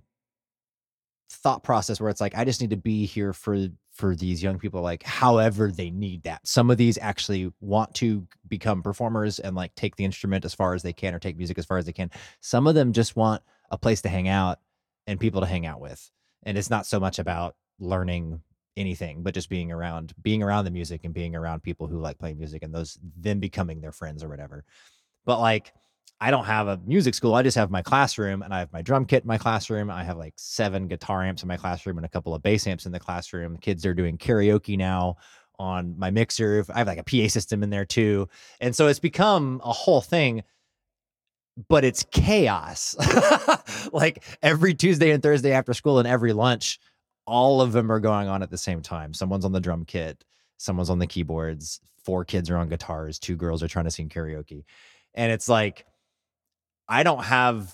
thought process where it's like I just need to be here for for these young people like however they need that. Some of these actually want to become performers and like take the instrument as far as they can or take music as far as they can. Some of them just want a place to hang out and people to hang out with. And it's not so much about learning anything, but just being around being around the music and being around people who like playing music and those them becoming their friends or whatever. But like I don't have a music school. I just have my classroom and I have my drum kit in my classroom. I have like seven guitar amps in my classroom and a couple of bass amps in the classroom. Kids are doing karaoke now on my mixer. I have like a PA system in there too. And so it's become a whole thing, but it's chaos. like every Tuesday and Thursday after school and every lunch, all of them are going on at the same time. Someone's on the drum kit, someone's on the keyboards, four kids are on guitars, two girls are trying to sing karaoke. And it's like, I don't have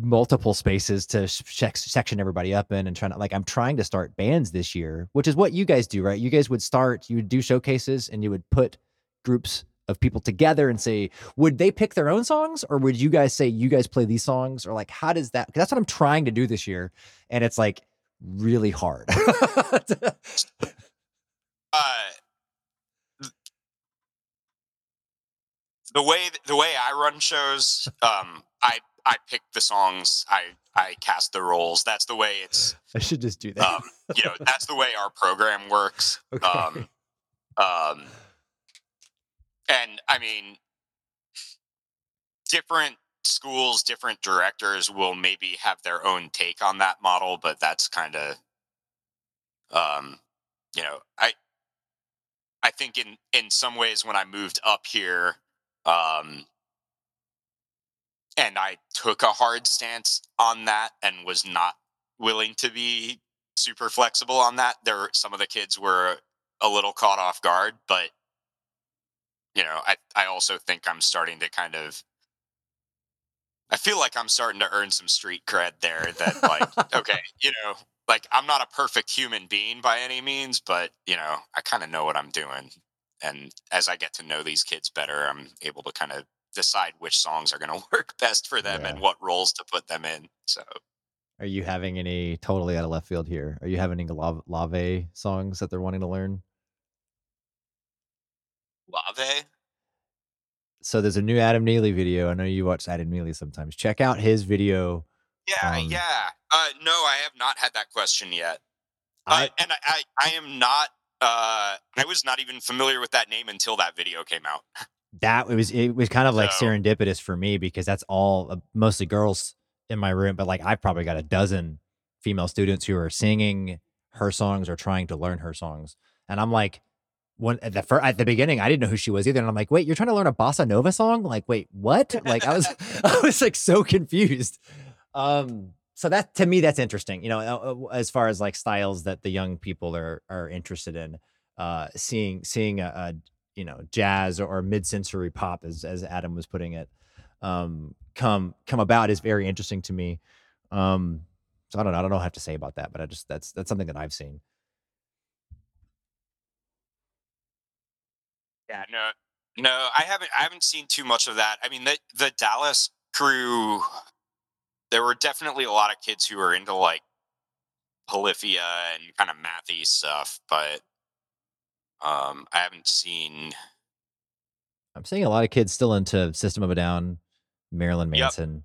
multiple spaces to section everybody up in and trying to like I'm trying to start bands this year, which is what you guys do, right? You guys would start, you would do showcases and you would put groups of people together and say, would they pick their own songs or would you guys say you guys play these songs or like how does that? That's what I'm trying to do this year and it's like really hard. Uh, the way the way I run shows, um, I I pick the songs, I I cast the roles. That's the way it's I should just do that. um, you know that's the way our program works. okay. Um, um, and I mean, different schools, different directors will maybe have their own take on that model, but that's kind of, um, you know, I, I think in in some ways when I moved up here, um, and I took a hard stance on that and was not willing to be super flexible on that. There, some of the kids were a little caught off guard, but you know, I I also think I'm starting to kind of I feel like I'm starting to earn some street cred there that like okay, you know, like I'm not a perfect human being by any means, but you know, I kind of know what I'm doing. And as I get to know these kids better, I'm able to kind of decide which songs are going to work best for them and what roles to put them in. So, Are you having any totally out of left field here? Are you having any Laufey, Laufey songs that they're wanting to learn? Laufey? So there's a new Adam Neely video. I know you watch Adam Neely sometimes. Check out his video. Yeah, Um, yeah. Uh, no, I have not had that question yet. Uh, and I, I, I am not. Uh, I was not even familiar with that name until that video came out. that it was it was kind of like So- serendipitous for me because that's all uh, mostly girls in my room but like i've probably got a dozen female students who are singing her songs or trying to learn her songs. And i'm like when at the fir- at the beginning i didn't know who she was either and i'm like wait you're trying to learn a bossa nova song? Like wait what? Like i was i was like so confused. Um so that to me that's interesting you know uh, uh, as far as like styles that the young people are are interested in uh seeing seeing a, a you know jazz or, or mid-century pop as as adam was putting it um come come about is very interesting to me um so i don't know i don't know what i have to say about that but i just that's that's something that i've seen Yeah, no, no, I haven't. I haven't seen too much of that. I mean, the the Dallas crew. There were definitely a lot of kids who were into like polyphia and kind of mathy stuff, but um, I haven't seen. i'm seeing a lot of kids still into system of a down marilyn manson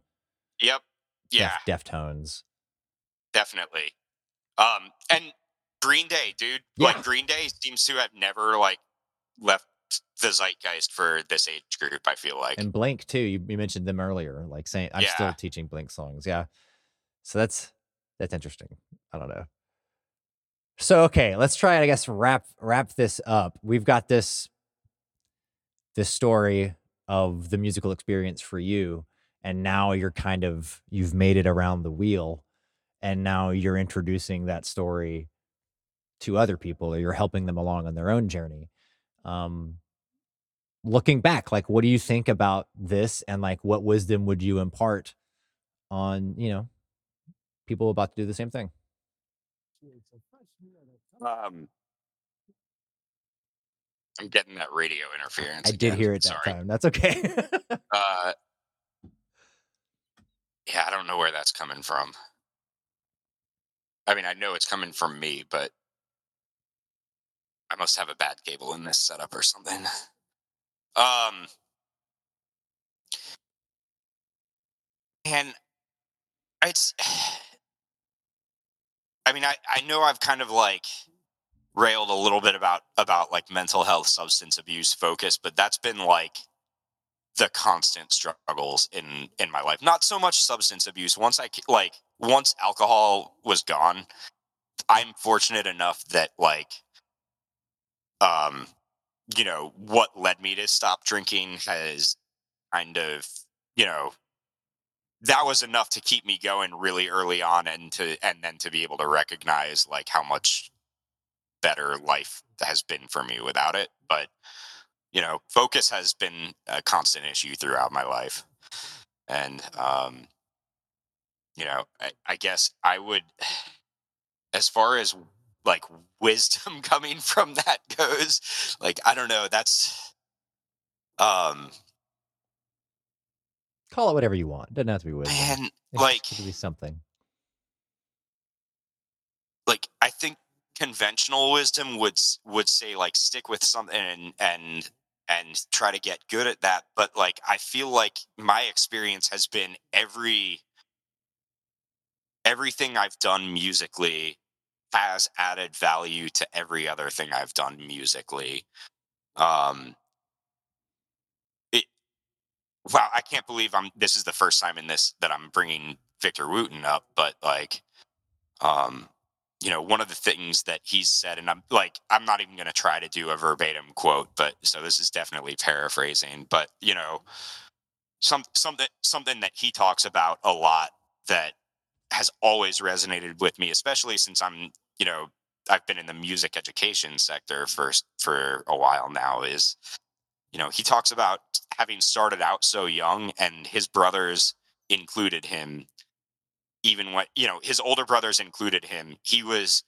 Yep. Yeah, Def- deftones definitely. Um, and Green Day, dude. Yeah. Like Green Day seems to have never like left the zeitgeist for this age group. I feel like. and blink too you, you mentioned them earlier like saying i'm still teaching blink songs yeah so that's that's interesting i don't know so okay let's try i guess wrap wrap this up. We've got this this story of the musical experience for you and now you're kind of you've made it around the wheel and now you're introducing that story to other people or you're helping them along on their own journey. Um looking back like what do you think about this and like what wisdom would you impart on you know people about to do the same thing Um, I'm getting that radio interference. i did hear it that Sorry. time that's okay Uh, yeah, I don't know where that's coming from. I mean, I know it's coming from me, but I must have a bad cable in this setup or something. Um, and it's, I mean, I I know I've kind of like railed a little bit about about like mental health, substance abuse focus, but that's been like the constant struggles in in my life. Not so much substance abuse. Once I like once alcohol was gone i'm fortunate enough that like um you know what led me to stop drinking has kind of you know that was enough to keep me going really early on and to and then to be able to recognize like how much better life has been for me without it but you know, focus has been a constant issue throughout my life. And, um, you know, I, I guess I would, as far as like wisdom coming from that goes, like, I don't know, that's, um, call it whatever you want doesn't have to be wisdom man, It like, could be something like, I think conventional wisdom would, would say like stick with something and, and, and try to get good at that. But like, I feel like my experience has been every, everything I've done musically has added value to every other thing I've done musically. Um, it, wow, I can't believe I'm. This is the first time in this that I'm bringing Victor Wooten up, but like, um, you know, one of the things that he's said, and I'm like, I'm not even going to try to do a verbatim quote, but so this is definitely paraphrasing, but you know, some something something that he talks about a lot that has always resonated with me, especially since I'm, you know, I've been in the music education sector for for a while now. Is you know, he talks about having started out so young, and his brothers included him. Even when you know his older brothers included him, he was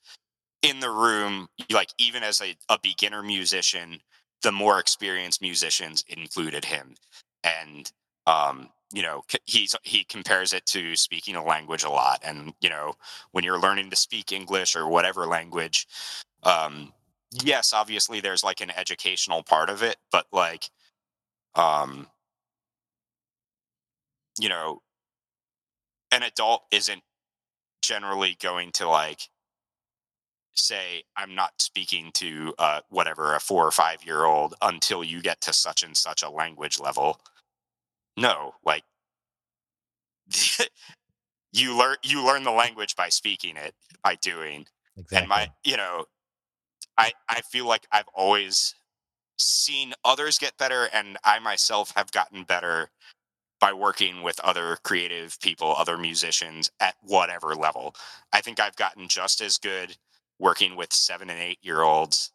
in the room, like even as a, a beginner musician. The more experienced musicians included him, and um, you know he's he compares it to speaking a language a lot and you know when you're learning to speak english or whatever language um yes obviously there's like an educational part of it but like um you know an adult isn't generally going to like say i'm not speaking to uh whatever a four or five year old until you get to such and such a language level no like you learn you learn the language by speaking it by doing Exactly. and my you know i i feel like i've always seen others get better and i myself have gotten better by working with other creative people other musicians at whatever level i think i've gotten just as good working with seven and eight year olds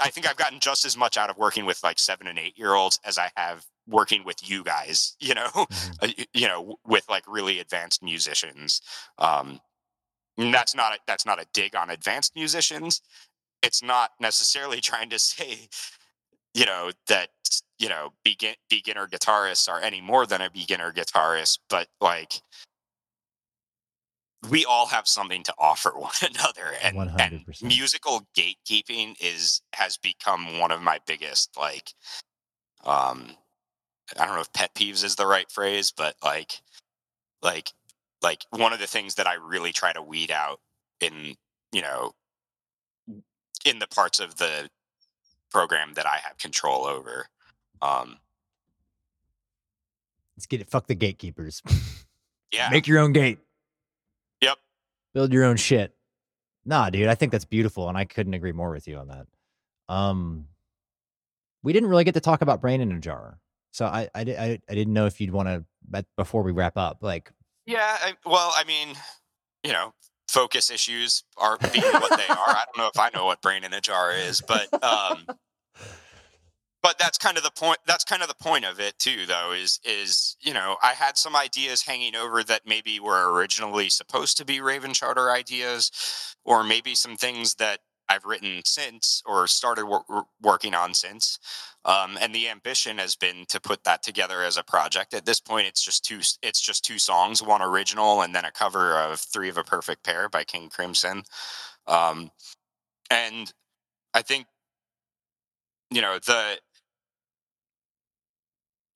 I think I've gotten just as much out of working with like seven and eight year olds as I have working with you guys, you know, Mhm. uh, you know, with like really advanced musicians. Um, that's not a, that's not a dig on advanced musicians. It's not necessarily trying to say, you know, that you know begin, beginner guitarists are any more than a beginner guitarist, but like we all have something to offer one another and, and 100%. musical gatekeeping is has become one of my biggest like um i don't know if pet peeves is the right phrase but like like like one of the things that i really try to weed out in you know in the parts of the program that i have control over um Let's get it. Fuck the gatekeepers. yeah Make your own gate. Yep. Build your own shit. Nah, dude, I think that's beautiful, and I couldn't agree more with you on that. Um, we didn't really get to talk about brain in a jar, so I I, I, I didn't know if you'd want to, but before we wrap up, like, Yeah, I, well, I mean, you know, focus issues are being what they are. I don't know if I know what brain in a jar is, but um, but that's kind of the point. That's kind of the point of it too, though. Is is you know, I had some ideas hanging over that maybe were originally supposed to be Raven Charter ideas, or maybe some things that I've written since or started wor- wor- working on since. Um, and the ambition has been to put that together as a project. At this point, it's just two it's just two songs, one original and then a cover of "Three of a Perfect Pair" by King Crimson. Um, and I think you know the.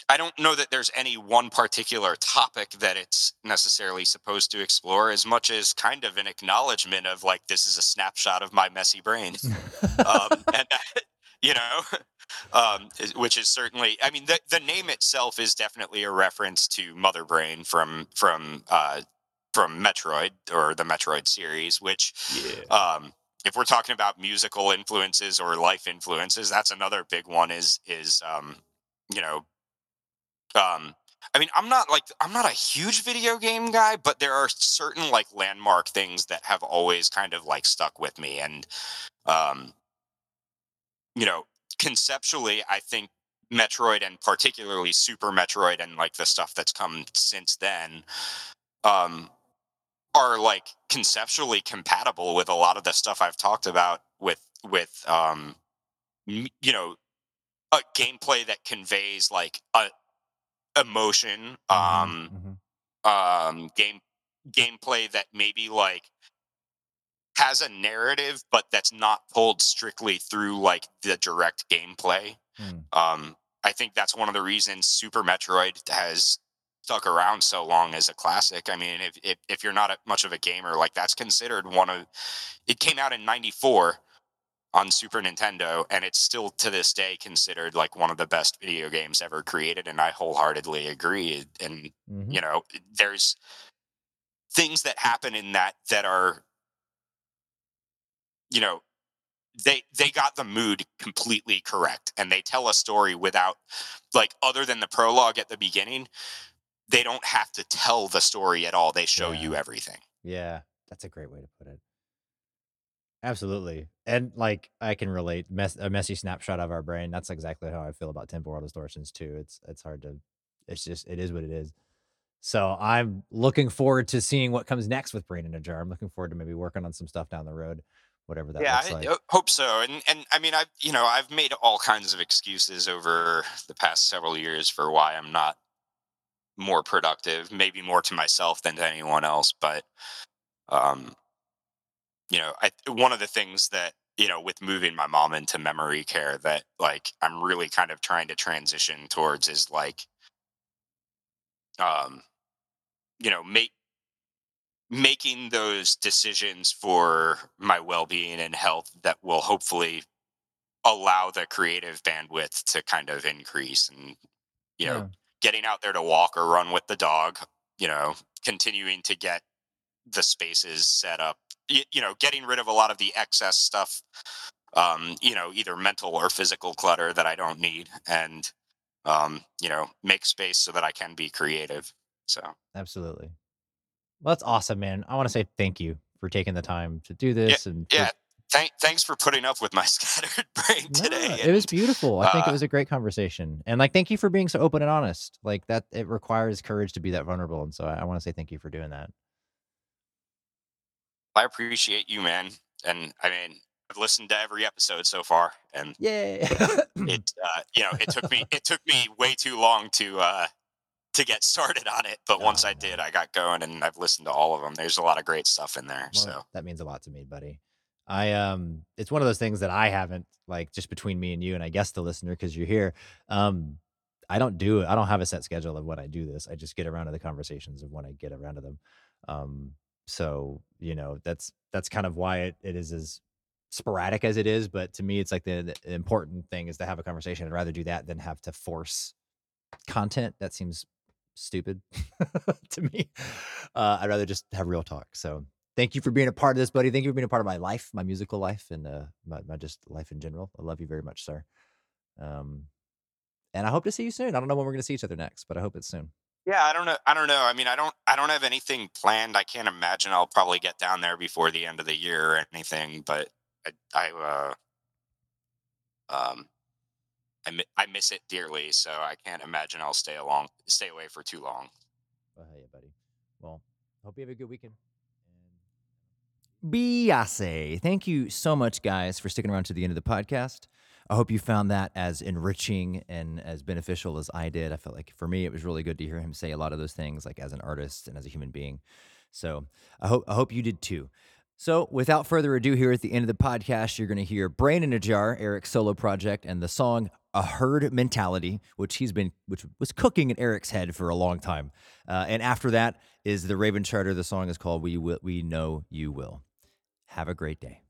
I don't know that there's any one particular topic that it's necessarily supposed to explore, as much as kind of an acknowledgement of like this is a snapshot of my messy brain um, and you know, um, which is certainly. I mean, the the name itself is definitely a reference to Mother Brain from from uh, from Metroid or the Metroid series. Which, yeah, um, if we're talking about musical influences or life influences, that's another big one. Is is um, you know, um, I mean, I'm not like I'm not a huge video game guy, but there are certain like landmark things that have always kind of like stuck with me, and um, you know, conceptually, I think Metroid and particularly Super Metroid and like the stuff that's come since then, um, are like conceptually compatible with a lot of the stuff I've talked about with with um, you know, a gameplay that conveys like a emotion, um, Mhm, um, game gameplay that maybe like has a narrative, but that's not told strictly through like the direct gameplay. mm. Um, I think that's one of the reasons Super Metroid has stuck around so long as a classic. I mean, if if, if you're not a, much of a gamer, like that's considered one of. It came out in '94 on Super Nintendo, and it's still to this day considered like one of the best video games ever created, and I wholeheartedly agree. And Mhm. you know, there's things that happen in that that are, you know, they they got the mood completely correct and they tell a story without like other than the prologue at the beginning they don't have to tell the story at all they show you everything Yeah, that's a great way to put it. Absolutely. And like I can relate mess a messy snapshot of our brain. That's exactly how I feel about temporal distortions too. It's it's hard to it's just it is what it is. So I'm looking forward to seeing what comes next with Brain in a Jar. I'm looking forward to maybe working on some stuff down the road, whatever that yeah I, like. I hope so and and i mean i've you know i've made all kinds of excuses over the past several years for why i'm not more productive, maybe more to myself than to anyone else. But, um, you know, I, one of the things that, you know, with moving my mom into memory care that like I'm really kind of trying to transition towards is like, um, you know, make, making those decisions for my well-being and health that will hopefully allow the creative bandwidth to kind of increase and you know Yeah. getting out there to walk or run with the dog you know continuing to get the spaces set up y- you know getting rid of a lot of the excess stuff um you know either mental or physical clutter that i don't need and um you know make space so that i can be creative so Absolutely. Well, that's awesome, man. I want to say thank you for taking the time to do this and for- yeah thank, thanks for putting up with my scattered brain No, today it was beautiful. I think it uh, was a great conversation. And like thank you for being so open and honest. Like that it requires courage to be that vulnerable. And so I, I want to say thank you for doing that. i appreciate you man and i mean i've listened to every episode so far and yeah, it uh, you know it took me it took me way too long to uh to get started on it but once i did i got going and i've listened to all of them there's a lot of great stuff in there Well, so that means a lot to me, buddy. I um it's one of those things that I haven't like just between me and you and I guess the listener because you're here. Um I don't do. I don't have a set schedule of when I do this. I just get around to the conversations of when I get around to them. Um so, you know, that's that's kind of why it, it is as sporadic as it is, but to me it's like the, the important thing is to have a conversation. I'd rather do that than have to force content. That seems stupid to me. Uh, I'd rather just have real talk. So thank you for being a part of this, buddy. Thank you for being a part of my life, my musical life, and uh, my, my just life in general. I love you very much, sir. Um, and I hope to see you soon. I don't know when we're going to see each other next, but I hope it's soon. yeah i don't know i don't know i mean i don't i don't have anything planned i can't imagine i'll probably get down there before the end of the year or anything but i i uh um I, mi- I miss it dearly so i can't imagine i'll stay along stay away for too long Well, hey, buddy. Well, hope you have a good weekend. Beyonce. Thank you so much, guys, for sticking around to the end of the podcast. I hope you found that as enriching and as beneficial as I did. I felt like for me, it was really good to hear him say a lot of those things, like as an artist and as a human being. So I hope I hope you did too. So without further ado, here at the end of the podcast, you're going to hear "Brain in a Jar," Erik's solo project, and the song "A Herd Mentality," which he's been which was cooking in Erik's head for a long time. Uh, and after that is the Raven Charter. The song is called "We Will, We Know You Will." Have a great day.